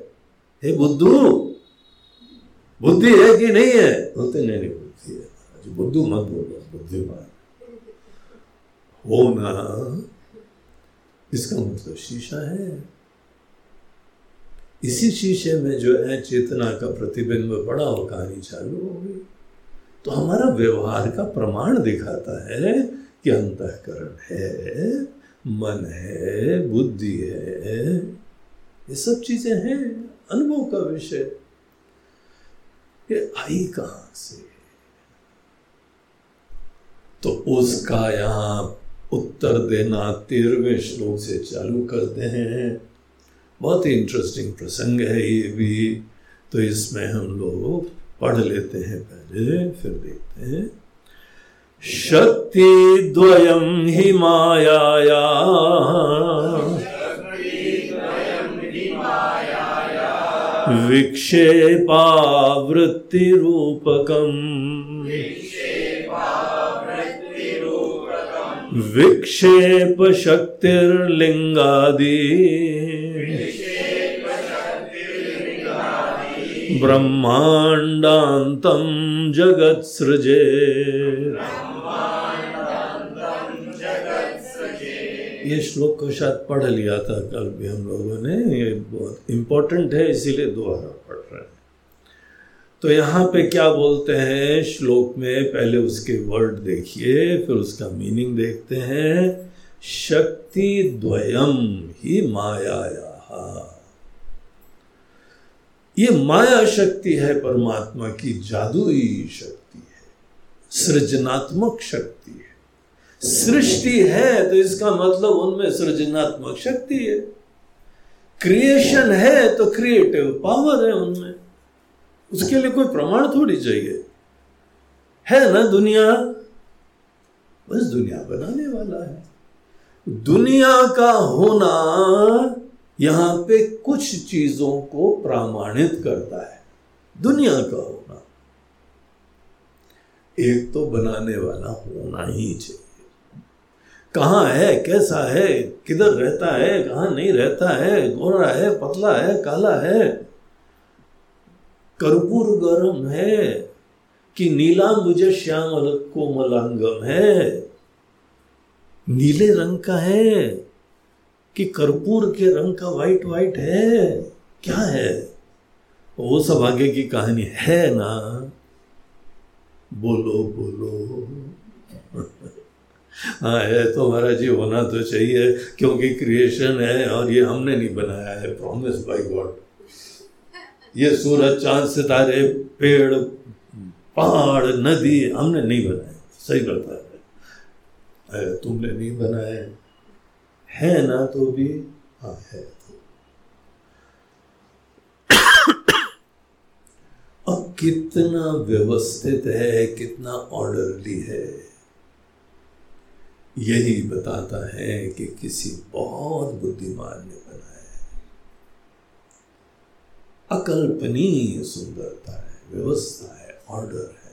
हे बुद्धू, बुद्धि है कि नहीं है? बोलते, नहीं नहीं, बुद्धि है बुद्धू मत बोलो बुद्धिमान होना इसका मतलब शीशा है। इसी शीशे में जो है चेतना का प्रतिबिंब पड़ा हो कहानी चालू हो गई। तो हमारा व्यवहार का प्रमाण दिखाता है कि अंतकरण है, मन है, बुद्धि है, ये सब चीज़ें हैं, अनुभव का विषय। ये आई कहाँ से? तो उसका यहाँ उत्तर देना तेरहवें श्लोक से चालू करते हैं। बहुत ही इंटरेस्टिंग प्रसंग है ये भी। तो इसमें हम लोग पढ़ लेते हैं पहले, फिर देखते हैं। शक्ति द्वयम ही माया विक्षेपा वृत्ति शक्तिर्लिंगादि जगत्सृजे ये श्लोक को शायद पढ़ लिया था, कल भी हम लोगों ने, ये बहुत इंपॉर्टेंट है, इसीलिए दोबारा पढ़ रहे हैं। तो यहाँ पे क्या बोलते हैं, श्लोक में पहले उसके वर्ड देखिए, फिर उसका मीनिंग देखते हैं। शक्ति द्वयम ही माया ये माया शक्ति है, परमात्मा की जादुई शक्ति है, सृजनात्मक शक्ति है। सृष्टि है तो इसका मतलब उनमें सृजनात्मक शक्ति है। क्रिएशन है तो क्रिएटिव पावर है उनमें। उसके लिए कोई प्रमाण थोड़ी चाहिए। है ना दुनिया? बस दुनिया बनाने वाला है। दुनिया का होना यहाँ पे कुछ चीज़ों को प्रमाणित करता है। दुनिया का होना। एक तो बनाने वाला होना ही चाहिए। कहाँ है, कैसा है, किधर रहता है, कहाँ नहीं रहता है, गोरा है, पतला है, काला है। कर्पूर गरम है कि नीला मुझे श्याम कोमलांगम है। नीले रंग का है कि कर्पूर के रंग का वाइट वाइट है? क्या है? वो सब आगे की कहानी है ना? बोलो बोलो। हाँ है तो महाराज जी होना तो चाहिए, क्योंकि क्रिएशन है और ये हमने नहीं बनाया है प्रॉमिस बाय गॉड ये सूरज, चाँद, सितारे, पेड़, पहाड़, नदी हमने नहीं बनाया सही बता है। तुमने नहीं बनाया है ना तो भी हाँ है तो। अब कितना व्यवस्थित है, कितना ऑर्डरली है, यही बताता है कि किसी बहुत बुद्धिमान ने बनाया है। अकल्पनीय सुंदरता है, व्यवस्था है, ऑर्डर है।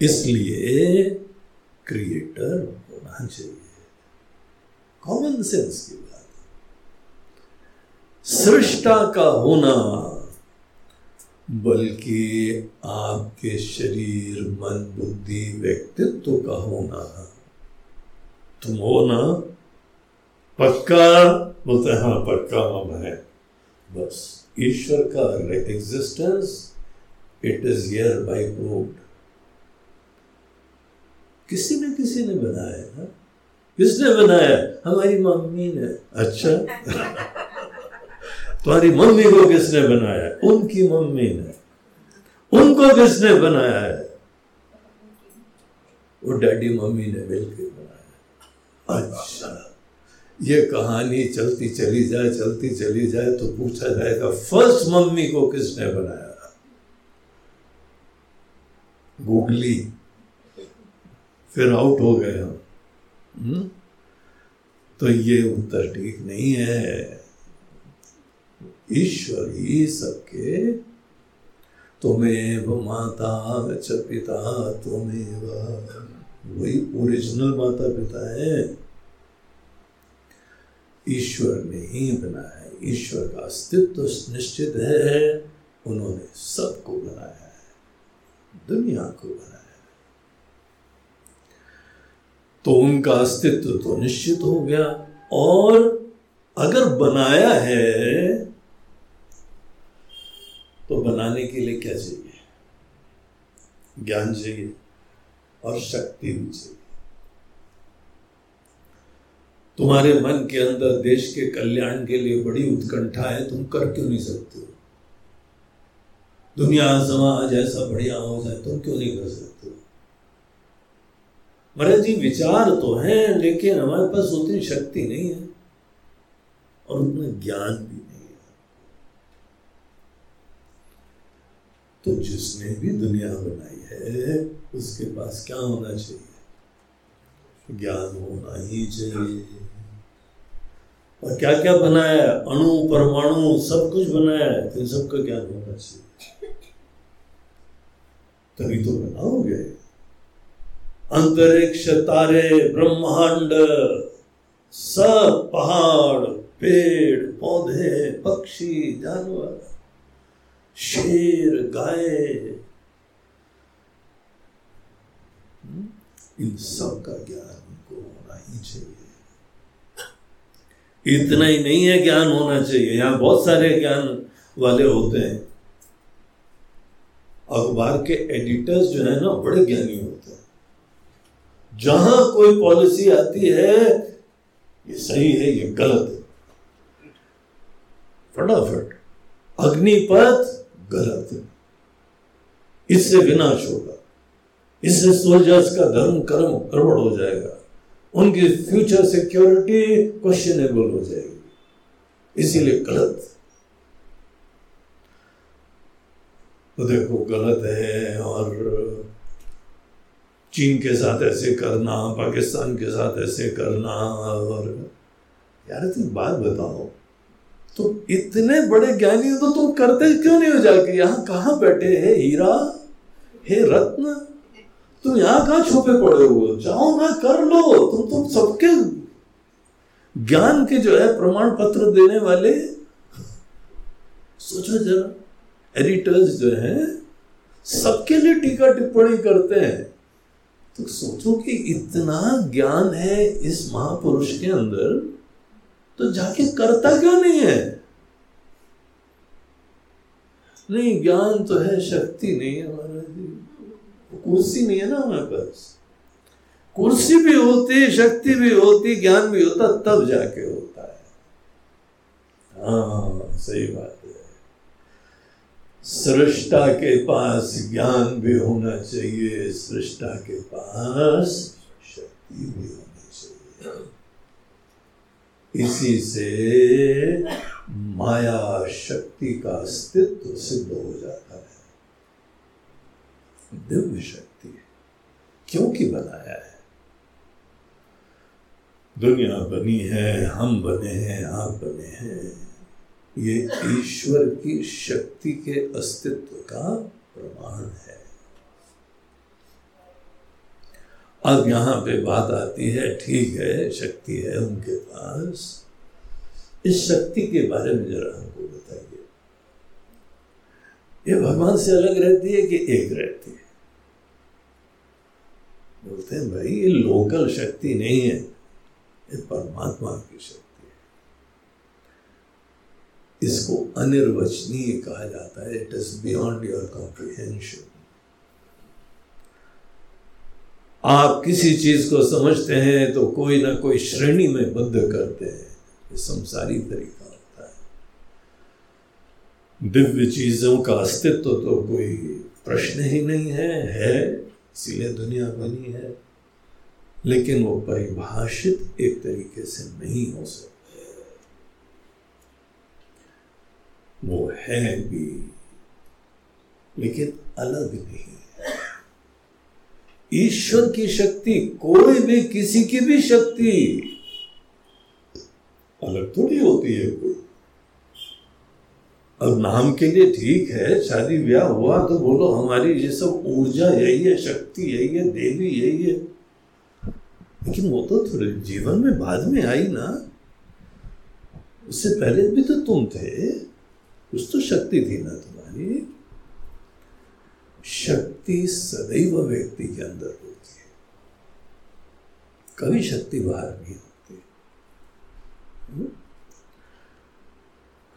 इसलिए क्रिएटर होना चाहिए कॉमन सेंस की बात सृष्टा का होना, बल्कि आपके शरीर, मन, बुद्धि, व्यक्तित्व का होना। तुम हो ना? पक्का? बोलते हाँ पक्का हम है। बस, ईश्वर का existence it is yet by proved किसी ने किसी ने बनाया ना किसने बनाया? हमारी मम्मी ने। अच्छा। तुम्हारी मम्मी को किसने बनाया? उनकी मम्मी ने। उनको किसने बनाया? है वो डैडी मम्मी ने मिलकर बनाया। अच्छा। ये कहानी चलती चली जाए चलती चली जाए तो पूछा जाएगा फ़र्स्ट मम्मी को किसने बनाया? गूगली फिर आउट हो गए हम। हम्म? तो ये उत्तर ठीक नहीं है। ईश्वर ही सबके तुम्हें माता च पिता तुम्हें वही ओरिजिनल माता पिता है। ईश्वर ने ही बनाया है। ईश्वर का अस्तित्व निश्चित है। उन्होंने सबको बनाया है। दुनिया को बनाया तो उनका अस्तित्व तो निश्चित हो गया। और अगर बनाया है तो बनाने के लिए क्या चाहिए? ज्ञान चाहिए और शक्ति भी चाहिए। तुम्हारे मन के अंदर देश के कल्याण के लिए बड़ी उत्कंठा है, तुम कर क्यों नहीं सकते दुनिया, समाज ऐसा बढ़िया हो जाए, तुम क्यों नहीं कर सकते? महाराज जी, विचार तो है, लेकिन हमारे पास उतनी शक्ति नहीं है और उतना ज्ञान भी नहीं है। तो जिसने भी दुनिया बनाई है, उसके पास क्या होना चाहिए? ज्ञान होना ही चाहिए। और क्या क्या बनाया? अणु, परमाणु, सब कुछ बनाया तो सबका ज्ञान होना चाहिए। तभी तो बनाओगे। अंतरिक्ष तारे ब्रह्मांड सब पहाड़ पेड़ पौधे पक्षी जानवर शेर गाय हम्म, इन सब का ज्ञान को होना ही चाहिए। इतना ही नहीं है ज्ञान होना चाहिए। यहाँ बहुत सारे ज्ञान वाले होते हैं। अखबार के एडिटर्स जो है ना बड़े ज्ञानी होते हैं। जहाँ कोई पॉलिसी आती है, ये सही है, ये गलत है। फटाफट। अग्निपथ गलत है। इससे विनाश होगा। इससे सोल्जर्स का धर्म, कर्म गड़बड़ हो जाएगा। उनकी फ्यूचर सिक्योरिटी क्वेश्चनेबल हो जाएगी। इसीलिए गलत तो देखो, गलत है और चीन के साथ ऐसे करना, पाकिस्तान के साथ ऐसे करना और यार तुम बात बताओ तो इतने बड़े ज्ञानी तो तुम करते क्यों नहीं हो जाके? यहाँ कहाँ बैठे है? हीरा? हे रत्न? तुम यहाँ कहा छुपे पड़े हो? जाओ ना, कर लो। तुम तुम सबके ज्ञान के जो है प्रमाण पत्र देने वाले, सोचो जरा, एडिटर्स जो है, सबके लिए टीका टिप्पणी करते हैं। तो सोचो कि इतना ज्ञान है इस महापुरुष के अंदर तो जाके करता क्यों नहीं है? नहीं, ज्ञान तो है, शक्ति नहीं है महाराज कुर्सी नहीं है ना हमारे पास। कुर्सी भी होती, शक्ति भी होती, ज्ञान भी होता, तब जाके होता है। हाँ सही बात। सृष्टा के पास ज्ञान भी होना चाहिए, सृष्टा के पास शक्ति भी होनी चाहिए। इसी से माया शक्ति का अस्तित्व सिद्ध हो जाता है। दिव्य शक्ति, क्योंकि बनाया है। दुनिया बनी है, हम बने हैं, आप बने हैं। ये ईश्वर की शक्ति के अस्तित्व का प्रमाण है। अब यहाँ पे बात आती है, ठीक है, शक्ति है उनके पास। इस शक्ति के बारे में जरा हमको बताइए। ये भगवान से अलग रहती है कि एक रहती है? बोलते हैं, भाई, ये लोकल शक्ति नहीं है, ये परमात्मा की शक्ति। इसको अनिर्वचनीय कहा जाता है। It is beyond your comprehension आप किसी चीज़ को समझते हैं तो कोई ना कोई श्रेणी में बद्ध करते हैं। ये संसारी तरीका होता है। दिव्य चीज़ों का अस्तित्व तो कोई प्रश्न ही नहीं है है, इसीलिए दुनिया बनी है। लेकिन वो परिभाषित एक तरीके से नहीं हो सकती। वो है भी, लेकिन अलग नहीं। ईश्वर की शक्ति, कोई भी, किसी की भी शक्ति अलग थोड़ी होती है कोई। अब नाम के लिए ठीक है, शादी ब्याह हुआ तो बोलो, हमारी ये सब ऊर्जा यही है, शक्ति यही है, देवी यही है। लेकिन वो तो थोड़े जीवन में बाद में आई ना। उससे पहले भी तो तुम थे। कुछ तो शक्ति थी ना तुम्हारी। शक्ति सदैव व्यक्ति के अंदर होती है। कभी शक्ति बाहर नहीं होती?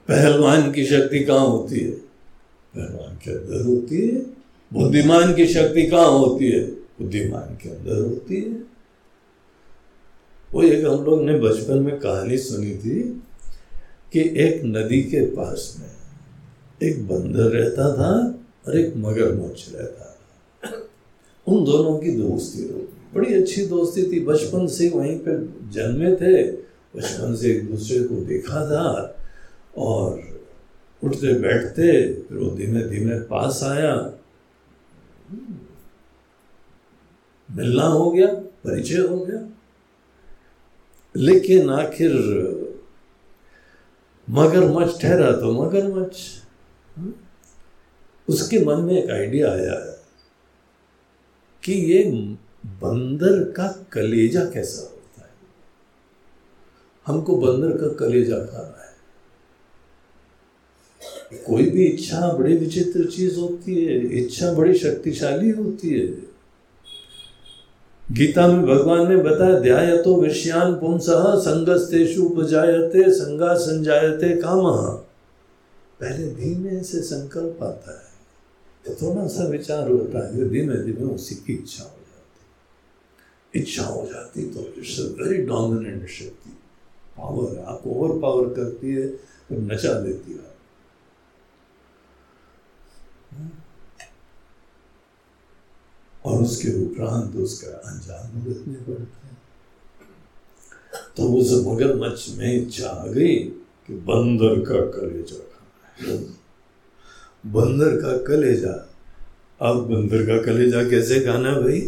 पहलवान की शक्ति कहाँ होती है? पहलवान के अंदर होती है। बुद्धिमान की शक्ति कहाँ होती है? बुद्धिमान के अंदर होती है। वो एक हम लोग ने बचपन में कहानी सुनी थी कि एक नदी के पास में एक बंदर रहता था और एक मगरमच्छ रहता था। उन दोनों की दोस्ती बड़ी अच्छी दोस्ती थी। बचपन से वहीं पे जन्मे थे। बचपन से एक दूसरे को देखा था और उठते बैठते फिर वो धीमे धीमे पास आया। मिलना हो गया, परिचय हो गया। लेकिन आखिर मगरमच्छ ठहरा तो मगरमच्छ। उसके मन में एक आइडिया आया है कि ये बंदर का कलेजा कैसा होता है? हमको बंदर का कलेजा खाना है। कोई भी इच्छा, बड़ी विचित्र चीज़ होती है, इच्छा बड़ी शक्तिशाली होती है। गीता में भगवान ने बताया ध्याय तो विषयान पुंस, संगस्तेषु उपजायते, संगा संजायते काम। पहले धीमे से संकल्प आता है। तो थोड़ा सा विचार होता है धीमे धीमे उसी की इच्छा हो जाती इच्छा हो जाती तो इट्स वेरी डोमिनेंट शक्ति। पावर, आपको ओवर पावर करती है तो नचा देती है। और उसके उपरांत उसका अंजाम भुगतने पड़ते हैं। तो उस मगरमच्छ में इच्छा आ गई कि बंदर का कलेजा बंदर का कलेजा। अब बंदर का कलेजा कैसे खाना भाई?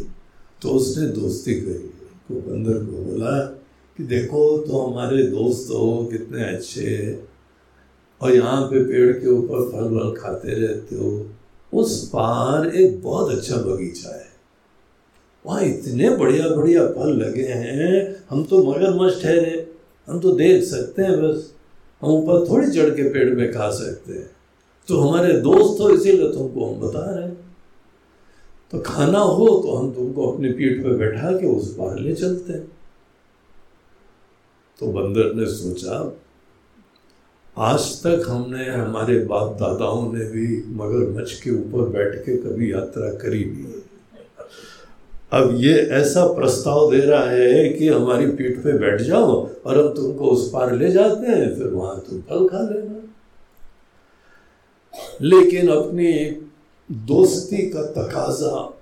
तो उसने दोस्ती करी। को बंदर को बोला कि देखो तो हमारे दोस्त हो, कितने अच्छे और यहाँ पे पेड़ के ऊपर फल वल खाते रहते हो। उस पार एक बहुत अच्छा बगीचा है। वहाँ इतने बढ़िया बढ़िया फल लगे हैं। हम तो मगरमच्छ ठहरे। हम तो देख सकते हैं बस। हम ऊपर थोड़ी चढ़ के पेड़ में खा सकते हैं। तो हमारे दोस्त हो, इसीलिए तुमको हम बता रहे हैं। तो खाना हो तो हम तुमको अपनी पीठ पे बैठा के उस पार ले चलते हैं। तो बंदर ने सोचा, आज तक हमने, हमारे बाप दादाओं ने भी मगरमच्छ के ऊपर बैठ के कभी यात्रा करी नहीं। अब ये ऐसा प्रस्ताव दे रहा है कि हमारी पीठ पे बैठ जाओ और हम तुमको उस पार ले जाते हैं, फिर वहाँ तुम फल खा लेना। लेकिन अपनी दोस्ती का तकाजा,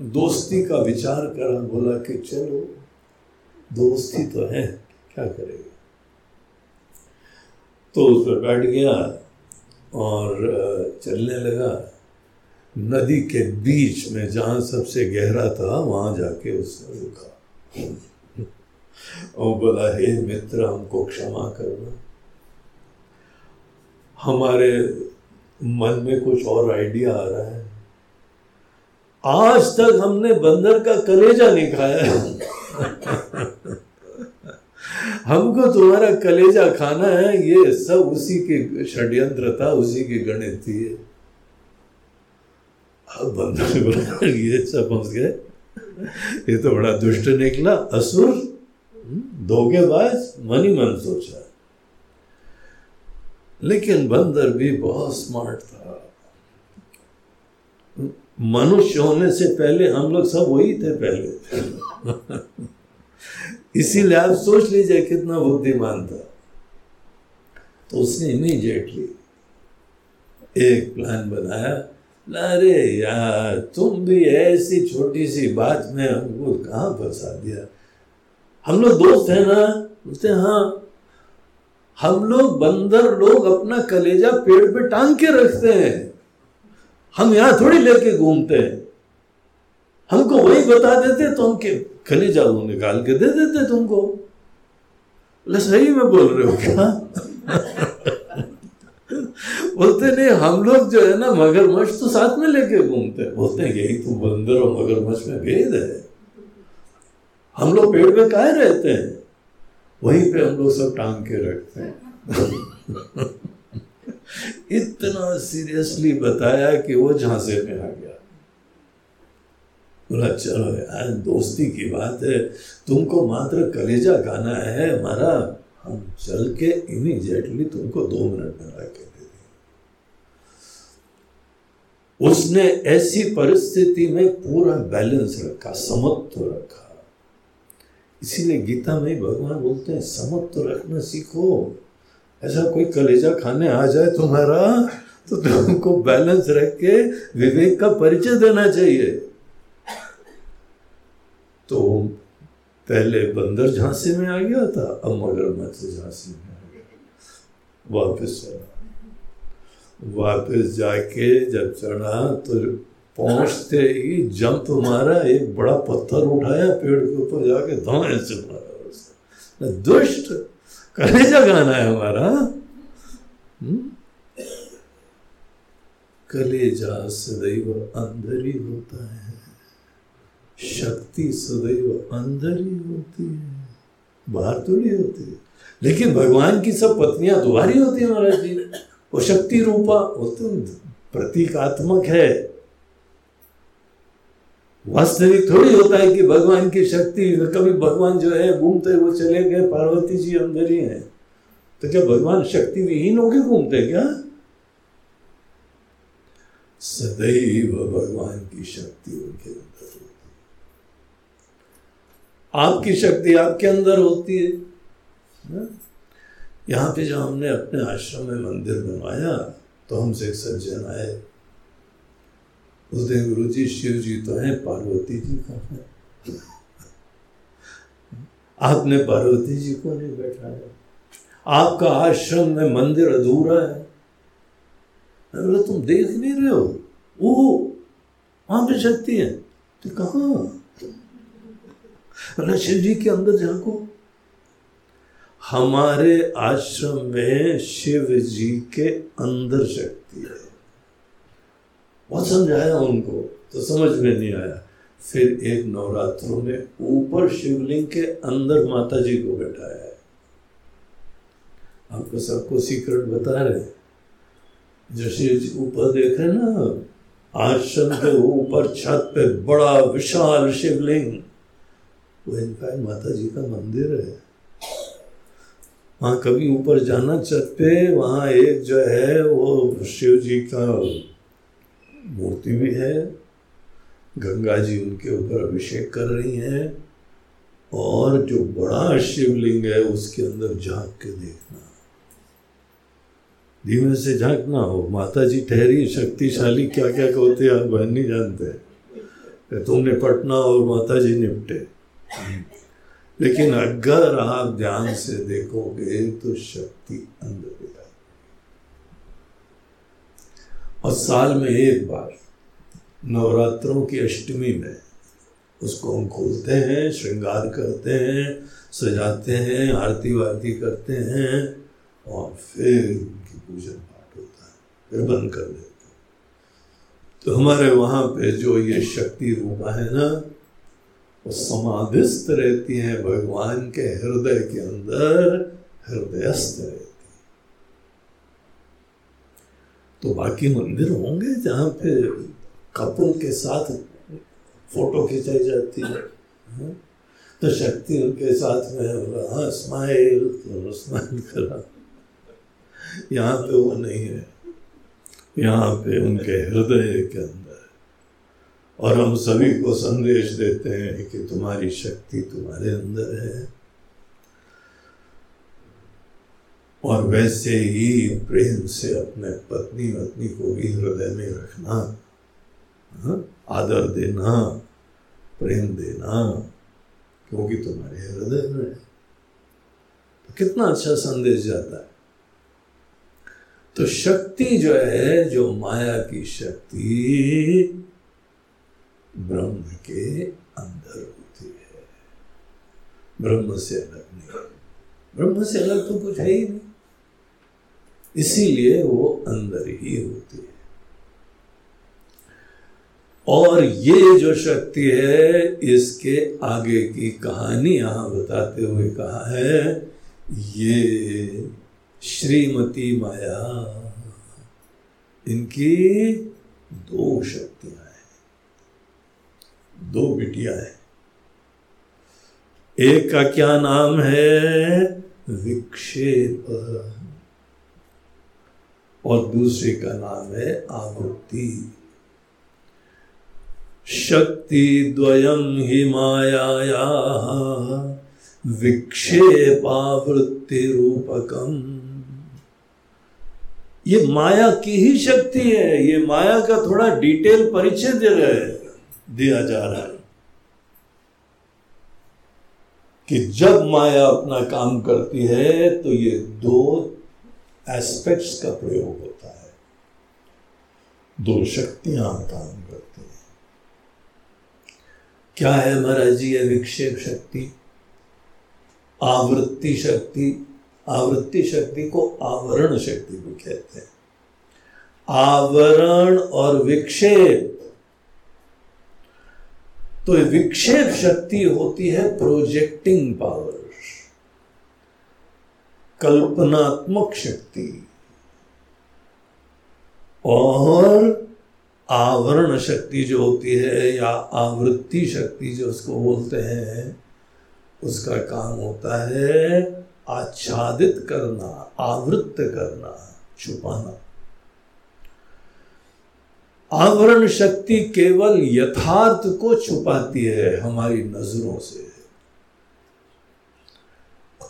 दोस्ती का विचार कर बोला कि चलो, दोस्ती तो है, क्या करेगा? तो उस पर बैठ गया और चलने लगा। नदी के बीच में जहाँ सबसे गहरा था, वहाँ जाके उसने रुका। और बोला, हे मित्र, हमको क्षमा करना। हमारे मन में कुछ और आइडिया आ रहा है। आज तक हमने बंदर का कलेजा नहीं खाया हमको तुम्हारा कलेजा खाना है, ये सब उसी के षड्यंत्र था, उसी की गणित थी। अब बंदर बोला ये पहुँच गए। ये तो बड़ा दुष्ट निकला, असुर। धोखेबाज मन ही मन सोचा लेकिन बंदर भी बहुत स्मार्ट था। मनुष्य होने से पहले हम लोग सब वही थे पहले। इसीलिए आप सोच लीजिए कितना बुद्धिमान था। तो उसने इमीडिएटली एक प्लान बनाया। अरे यार, तुम भी ऐसी छोटी सी बात में हमको कहाँ फंसा दिया? हम लोग दोस्त हैं ना? बोलते हाँ हम लोग बंदर लोग अपना कलेजा पेड़ पे टांग के रखते हैं। हम यहाँ थोड़ी लेके घूमते हैं। हमको वही बता देते तो हम कलेजा वो निकाल के दे देते तुमको। बोले, सही में बोल रहे हो क्या? बोलते, नहीं, हम लोग जो है ना, मगरमच्छ तो साथ में लेके घूमते हैं। बोलते हैं यही तो बंदर और मगरमच्छ में भेद है। हम लोग पेड़ पे काहे रहते हैं? वहीं पे हम लोग सब टांग के रखते हैं। इतना सीरियसली बताया कि वो झांसे में आ गया। बोला, चलो यार, दोस्ती की बात है। तुमको मात्र कलेजा गाना है हमारा हम चल के इमीजिएटली तुमको दो मिनट में ला के दे दें उसने ऐसी परिस्थिति में पूरा बैलेंस रखा, समत्व रखा। इसीलिए गीता में भगवान बोलते हैं, समत्व रखना सीखो। ऐसा कोई कलेजा खाने आ जाए तुम्हारा तो तुमको बैलेंस रख के विवेक का परिचय देना चाहिए। तो पहले बंदर झांसी में आ गया था, अब मगरमच्छ झांसी में आ गया। वापस चढ़ा वापस जाके जब चढ़ा तो पहुँचते ही जंप मारा, एक बड़ा पत्थर उठाया पेड़ के ऊपर जाके धोए से मारा दुष्ट, कलेजा गाना है हमारा हम्म? कलेजा सदैव अंदर ही होता है, शक्ति सदैव अंदर ही होती है, बाहर तो नहीं होती लेकिन भगवान की सब पत्नियाँ दुआरी होती है महाराज जी। वो शक्ति रूपा, वो तो प्रतीकात्मक है। वास्तविक थोड़ी होता है कि भगवान की शक्ति, कभी भगवान जो है घूमते वो चले गए, पार्वती जी अंदर ही है। तो क्या भगवान शक्ति विहीन होके घूमते क्या? सदैव भगवान की शक्ति उनके अंदर होती है। आपकी शक्ति आपके अंदर होती है हाँ? यहाँ पे जो हमने अपने आश्रम में मंदिर बनवाया तो हमसे एक सज्जन आए। बोलते गुरु जी शिव जी तो हैं, पार्वती जी का है। आपने पार्वती जी को नहीं बैठाया। आपका आश्रम में मंदिर अधूरा है। बोले, तुम देख नहीं रहे हो? वो वहाँ पे शक्ति है। तो कहा? शिव जी के अंदर झांको हमारे आश्रम में शिव जी के अंदर शक्ति है। बहुत समझाया उनको तो समझ में नहीं आया। फिर एक नवरात्रों में ऊपर शिवलिंग के अंदर माता जी को बैठाया है। आपको सबको सीक्रेट बता रहे जो शिव जी ऊपर देखे ना, आश्रम के ऊपर छत पे बड़ा विशाल शिवलिंग। वो इनफैक्ट माता जी का मंदिर है। वहाँ कभी ऊपर जाना छत वहाँ एक जो है वो शिव जी का मूर्ति भी है। गंगा जी उनके ऊपर अभिषेक कर रही हैं और जो बड़ा शिवलिंग है उसके अंदर झाँक के देखना। धीमे से झांकना हो। माता जी ठहरी, शक्तिशाली क्या क्या होते आप बहन नहीं जानते। तुमने पटना और माता जी निपटे। लेकिन अगर आप ध्यान से देखोगे तो शक्ति अंदर और साल में एक बार नवरात्रों की अष्टमी में उसको हम खोलते हैं, श्रृंगार करते हैं, सजाते हैं, आरती वारती करते हैं और फिर उनकी पूजन पाठ होता है, फिर बंद कर देते हैं। तो हमारे वहाँ पे जो ये शक्ति रूपा है ना समाधिस्थ रहती हैं भगवान के हृदय के अंदर, हृदयस्थ रहती। तो बाकी मंदिर होंगे जहाँ पे कपल के साथ फ़ोटो खिंचाई जाती है हाँ? तो शक्ति उनके साथ में हाँ स्माइल तो करा। यहाँ पे वो नहीं है। यहाँ पे उनके हृदय के अंदर और हम सभी को संदेश देते हैं कि तुम्हारी शक्ति तुम्हारे अंदर है और वैसे ही प्रेम से अपने पत्नी पत्नी को भी हृदय में रखना हाँ? आदर देना, प्रेम देना, क्योंकि तुम्हारे हृदय में है तो कितना अच्छा संदेश जाता है तो शक्ति जो है, जो माया की शक्ति ब्रह्म के अंदर होती है। ब्रह्म से अलग नहीं। ब्रह्म से अलग तो कुछ है ही नहीं। इसीलिए वो अंदर ही होती है। और ये जो शक्ति है, इसके आगे की कहानी यहाँ बताते हुए कहा है, ये श्रीमती माया। इनकी दो शक्तियाँ। हैं दो बिटिया है। एक का क्या नाम है? विक्षेप और दूसरे का नाम है आवृत्ति शक्ति द्वयम ही माया विक्षेपावृत्ति रूपकम ये माया की ही शक्ति है। ये माया का थोड़ा डिटेल परिचय दे रहे दिया जा रहा है कि जब माया अपना काम करती है तो ये दो एस्पेक्ट्स का प्रयोग होता है। दो शक्तियाँ काम करती हैं। क्या है महाराज जी, ये विक्षेप शक्ति? आवृत्ति शक्ति। आवृत्ति शक्ति को आवरण शक्ति भी कहते हैं। आवरण और विक्षेप तो विक्षेप शक्ति होती है प्रोजेक्टिंग पावर कल्पनात्मक शक्ति। और आवरण शक्ति जो होती है या आवृत्ति शक्ति जो उसको बोलते हैं, उसका काम होता है आच्छादित करना, आवृत्त करना, छुपाना। आवरण शक्ति केवल यथार्थ को छुपाती है हमारी नज़रों से।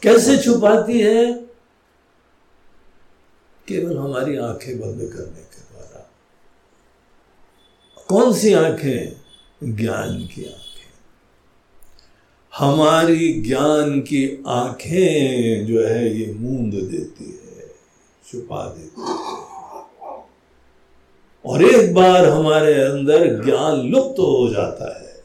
कैसे छुपाती है? केवल हमारी आँखें बंद करने के द्वारा। कौन सी आँखें? ज्ञान की आँखें। हमारी ज्ञान की आँखें जो है, ये मूंद देती है, छुपा देती है। और एक बार हमारे अंदर ज्ञान लुप्त तो हो जाता है।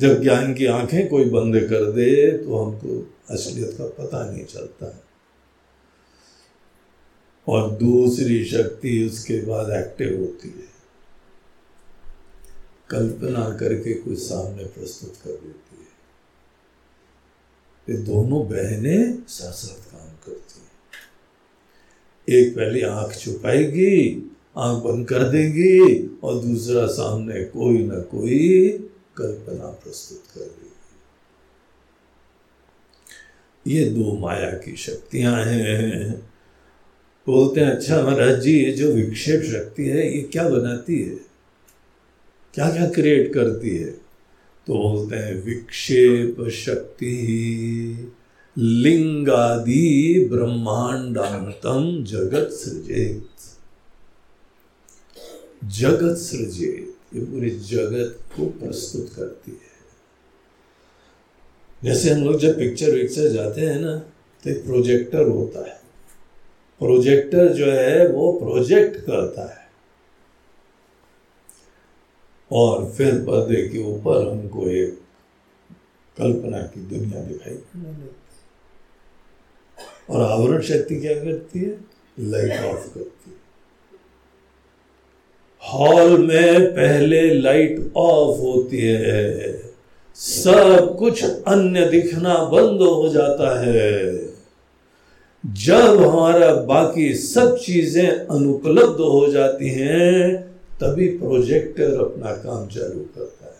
जब ज्ञान की आँखें कोई बंद कर दे तो हमको असलियत का पता नहीं चलता। है और दूसरी शक्ति उसके बाद एक्टिव होती है। कल्पना करके कुछ सामने प्रस्तुत कर देती है। ये दोनों बहनें साथ साथ काम करती हैं। एक पहले आँख छुपाएगी आँख बंद कर देंगी और दूसरा सामने कोई ना कोई कल्पना प्रस्तुत कर देगी। ये दो माया की शक्तियाँ हैं। बोलते हैं अच्छा महाराज जी, ये जो विक्षेप शक्ति है, ये क्या बनाती है? क्या क्या क्रिएट करती है? तो बोलते हैं, विक्षेप शक्ति, लिंगादि ब्रह्मांडांतम जगत सृजेत। जगत सृजे, ये पूरे जगत को प्रस्तुत करती है। जैसे हम लोग जब पिक्चर विक्चर जाते हैं ना तो एक प्रोजेक्टर होता है। प्रोजेक्टर जो है, वो प्रोजेक्ट करता है। और फिर पर्दे के ऊपर हमको एक कल्पना की दुनिया दिखाई लगती और आवरण शक्ति क्या करती है? लाइट ऑफ़ करती है। हॉल में पहले लाइट ऑफ़ होती है। सब कुछ अन्य दिखना बंद हो जाता है। जब हमारा बाकी सब चीज़ें अनुपलब्ध हो जाती हैं, तभी प्रोजेक्टर अपना काम चालू करता है।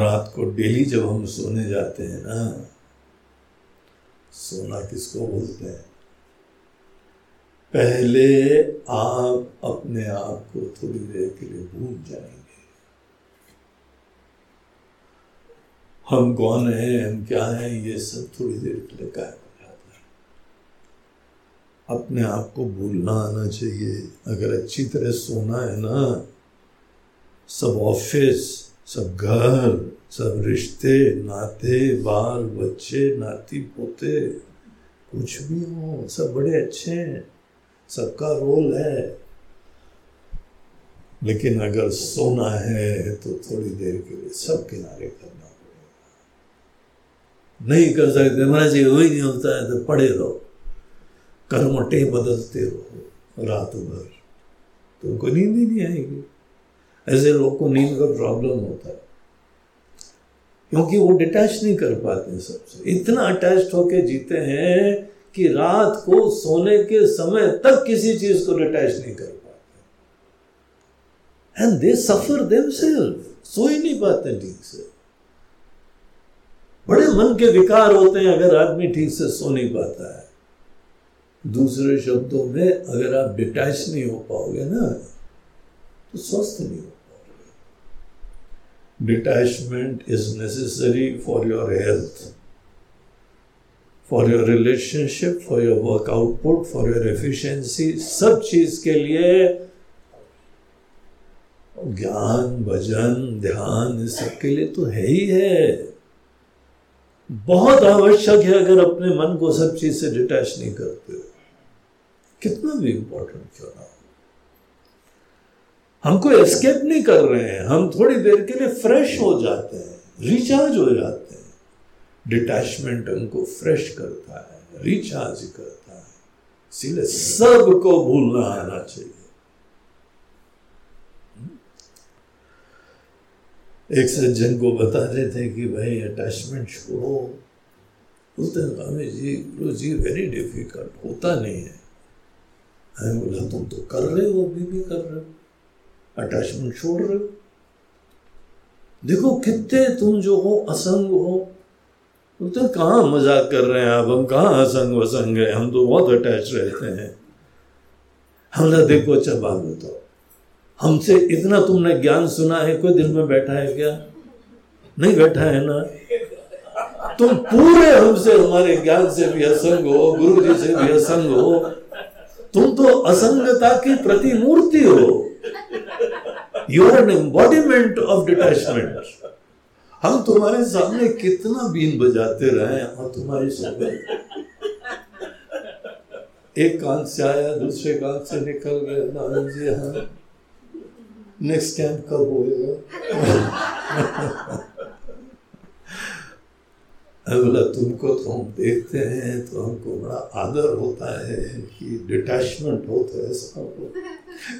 रात को डेली जब हम सोने जाते हैं ना, सोना किसको बोलते हैं? पहले आप अपने आप को थोड़ी देर के लिए भूल जाएँगे। हम कौन हैं, हम क्या हैं, ये सब थोड़ी देर के लिए गायब हो जाता है। अपने आप को भूलना आना चाहिए। अगर अच्छी तरह सोना है ना, सब ऑफ़िस, सब घर, सब रिश्ते, नाते, बाल, बच्चे नाती पोते कुछ भी हो, सब बड़े अच्छे हैं। सबका रोल है। लेकिन अगर सोना है तो थोड़ी देर के लिए सब किनारे करना पड़ेगा। नहीं कर सकते महाराज जी, वही नहीं होता है तो पड़े रहो। कर्मटे बदलते रहो, रात भर। तुमको तो नींद ही नहीं आएगी। ऐसे लोग को नींद का प्रॉब्लम होता है। क्योंकि वो डिटैच नहीं कर पाते सबसे। इतना अटैच होके जीते हैं कि रात को सोने के समय तक किसी चीज़ को डिटैच नहीं कर पाते। And they suffer them so ही नहीं पाते ठीक से। बड़े मन के विकार होते हैं अगर आदमी ठीक से सो नहीं पाता है। दूसरे शब्दों में अगर आप डिटैच नहीं हो पाओगे ना तो स्वस्थ नहीं हो पाओगे। Detachment is necessary for your health for your relationship for your work output for your efficiency सब चीज़ के लिए ज्ञान, भजन, ध्यान, इस सब के लिए तो है ही है। बहुत आवश्यक है अगर अपने मन को सब चीज़ से डिटैच नहीं करते कितना भी इंपॉर्टेंट क्यों ना हमको एस्केप नहीं कर रहे हैं। हम थोड़ी देर के लिए फ्रेश हो जाते हैं रिचार्ज हो जाते हैं। डिटैचमेंट उनको फ्रेश करता है, रिचार्ज करता है। इसीलिए सबको भूलना आना चाहिए। एक सज्जन को बता रहे थे कि भाई अटैचमेंट छोड़ो। बोलते स्वामी जी, गुरु जी वेरी डिफ़िकल्ट होता नहीं है। मैं बोला, तुम तो कर रहे हो, अभी भी कर रहे हो। अटैचमेंट छोड़ रहे हो। देखो कितने तुम जो हो, असंग हो बोलते कहाँ मज़ाक कर रहे हैं आप? हम कहाँ असंग वसंग है? हम तो बहुत अटैच रहते हैं। हमने देखो अच्छा बात बताओ हमसे इतना तुमने ज्ञान सुना है, कोई दिल में बैठा है क्या? नहीं बैठा है ना? तुम पूरे हमसे, हमारे ज्ञान से भी असंग हो गुरु जी से भी असंग हो। तुम तो असंगता की प्रतिमूर्ति हो। You are an embodiment of detachment हम तुम्हारे सामने कितना बीन बजाते रहे और तुम्हारी सुबह। एक कान से आया, दूसरे कान से निकल गए जी हाँ। नेक्स्ट टाइम कब होएगा? बोला तुमको तो हम देखते हैं तो हमको बड़ा आदर होता है कि डिटैचमेंट होता है सबको।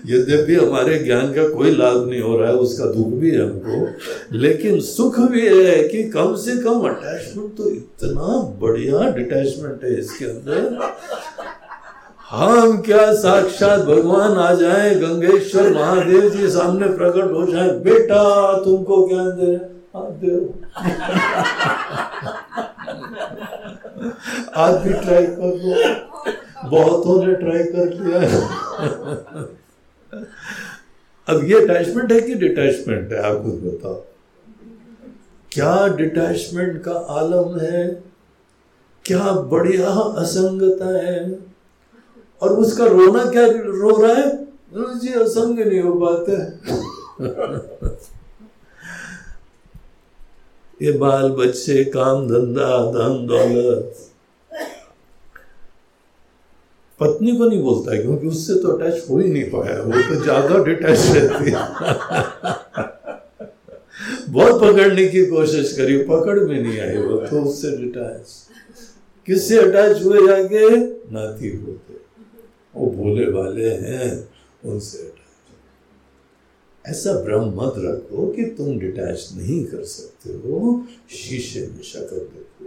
यद्यपि हमारे ज्ञान का कोई लाभ नहीं हो रहा है, उसका दुख भी है हमको, लेकिन सुख भी है कि कम से कम अटैचमेंट तो इतना बढ़िया डिटैचमेंट है इसके अंदर। हम क्या साक्षात भगवान आ जाए, गंगेश्वर महादेव जी सामने प्रकट हो जाए, बेटा, तुमको ज्ञान दे दे आज भी ट्राई कर लो। बहुतों ने ट्राई कर लिया है। अब ये अटैचमेंट है कि डिटैचमेंट है? आप खुद बताओ। क्या डिटैचमेंट का आलम है? क्या बढ़िया असंगता है? और उसका रोना क्या रो रहा है? जी, असंग नहीं हो पाते ये बाल बच्चे काम धंधा, धन दौलत। पत्नी को नहीं बोलता क्योंकि उससे तो अटैच हो ही नहीं पाया। वो तो ज़्यादा डिटैच रहती बहुत पकड़ने की कोशिश करी, पकड़ में नहीं आई वो तो उससे डिटैच किससे अटैच हुए जाके? नाती होते। वो भोले वाले हैं, उनसे ऐसा भ्रम मत रखो कि तुम डिटैच नहीं कर सकते हो, शीशे में शक्ल देखो।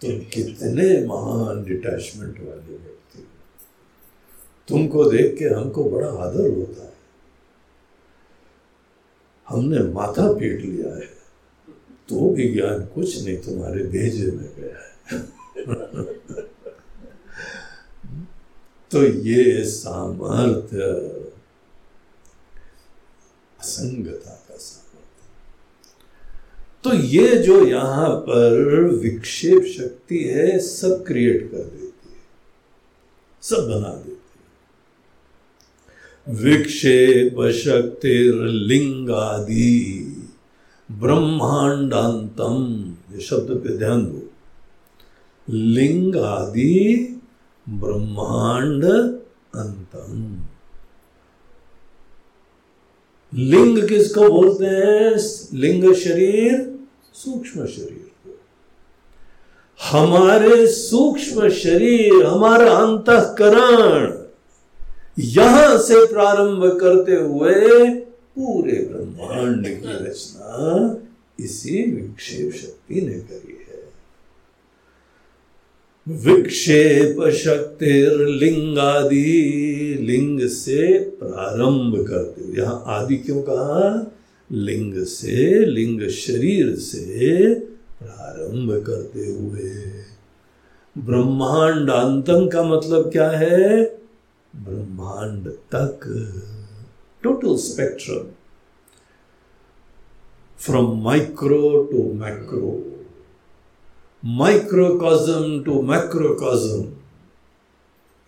तुम कितने महान डिटैचमेंट वाले व्यक्ति हो। तुमको देख के हमको बड़ा आदर होता है। हमने माथा पीट लिया है तो भी ज्ञान कुछ नहीं तुम्हारे भेजे में गया है। तो ये सामर्थ्य असंगता का सामर्थ्य। तो ये जो यहाँ पर विक्षेप शक्ति है, सब क्रिएट कर देती है। सब बना देती है। विक्षेप शक्ति लिंगादि ब्रह्मांडांतम, ये शब्द पे ध्यान दो। लिंग आदि ब्रह्मांड अंतम। लिंग किसको बोलते हैं? लिंग शरीर, सूक्ष्म शरीर को। हमारे सूक्ष्म शरीर, हमारा अंतकरण यहाँ से प्रारंभ करते हुए पूरे ब्रह्मांड की रचना इसी विक्षेप शक्ति ने करी विक्षेप शक्ति लिंगादि लिंग से प्रारंभ करते हुए। यहाँ आदि क्यों कहा? लिंग से, लिंग शरीर से प्रारंभ करते हुए। ब्रह्मांड अंतम का मतलब क्या है? ब्रह्मांड तक। Total spectrum from micro to macro microcosm to macrocosm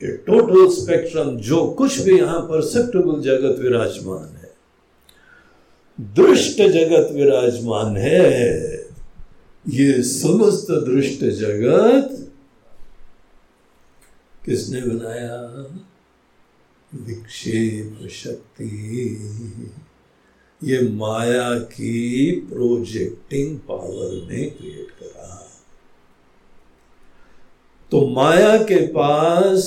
ये टोटल स्पेक्ट्रम जो कुछ भी यहाँ परसेप्टेबल जगत विराजमान है। दृष्ट जगत विराजमान है। ये समस्त दृष्ट जगत किसने बनाया? विक्षेप शक्ति। ये माया की प्रोजेक्टिंग पावर ने क्रिएट करा। तो माया के पास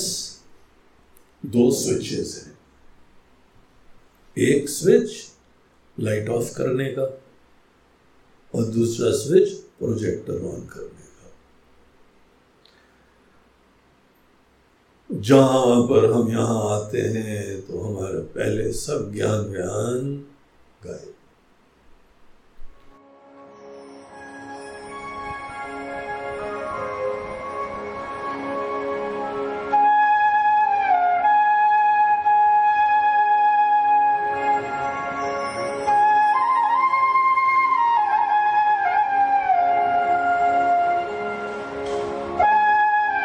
दो स्विचेस हैं। एक स्विच लाइट ऑफ़ करने का और दूसरा स्विच प्रोजेक्टर ऑन करने का। जहाँ पर हम यहाँ आते हैं तो हमारा पहले सब ज्ञान व्यान गायब।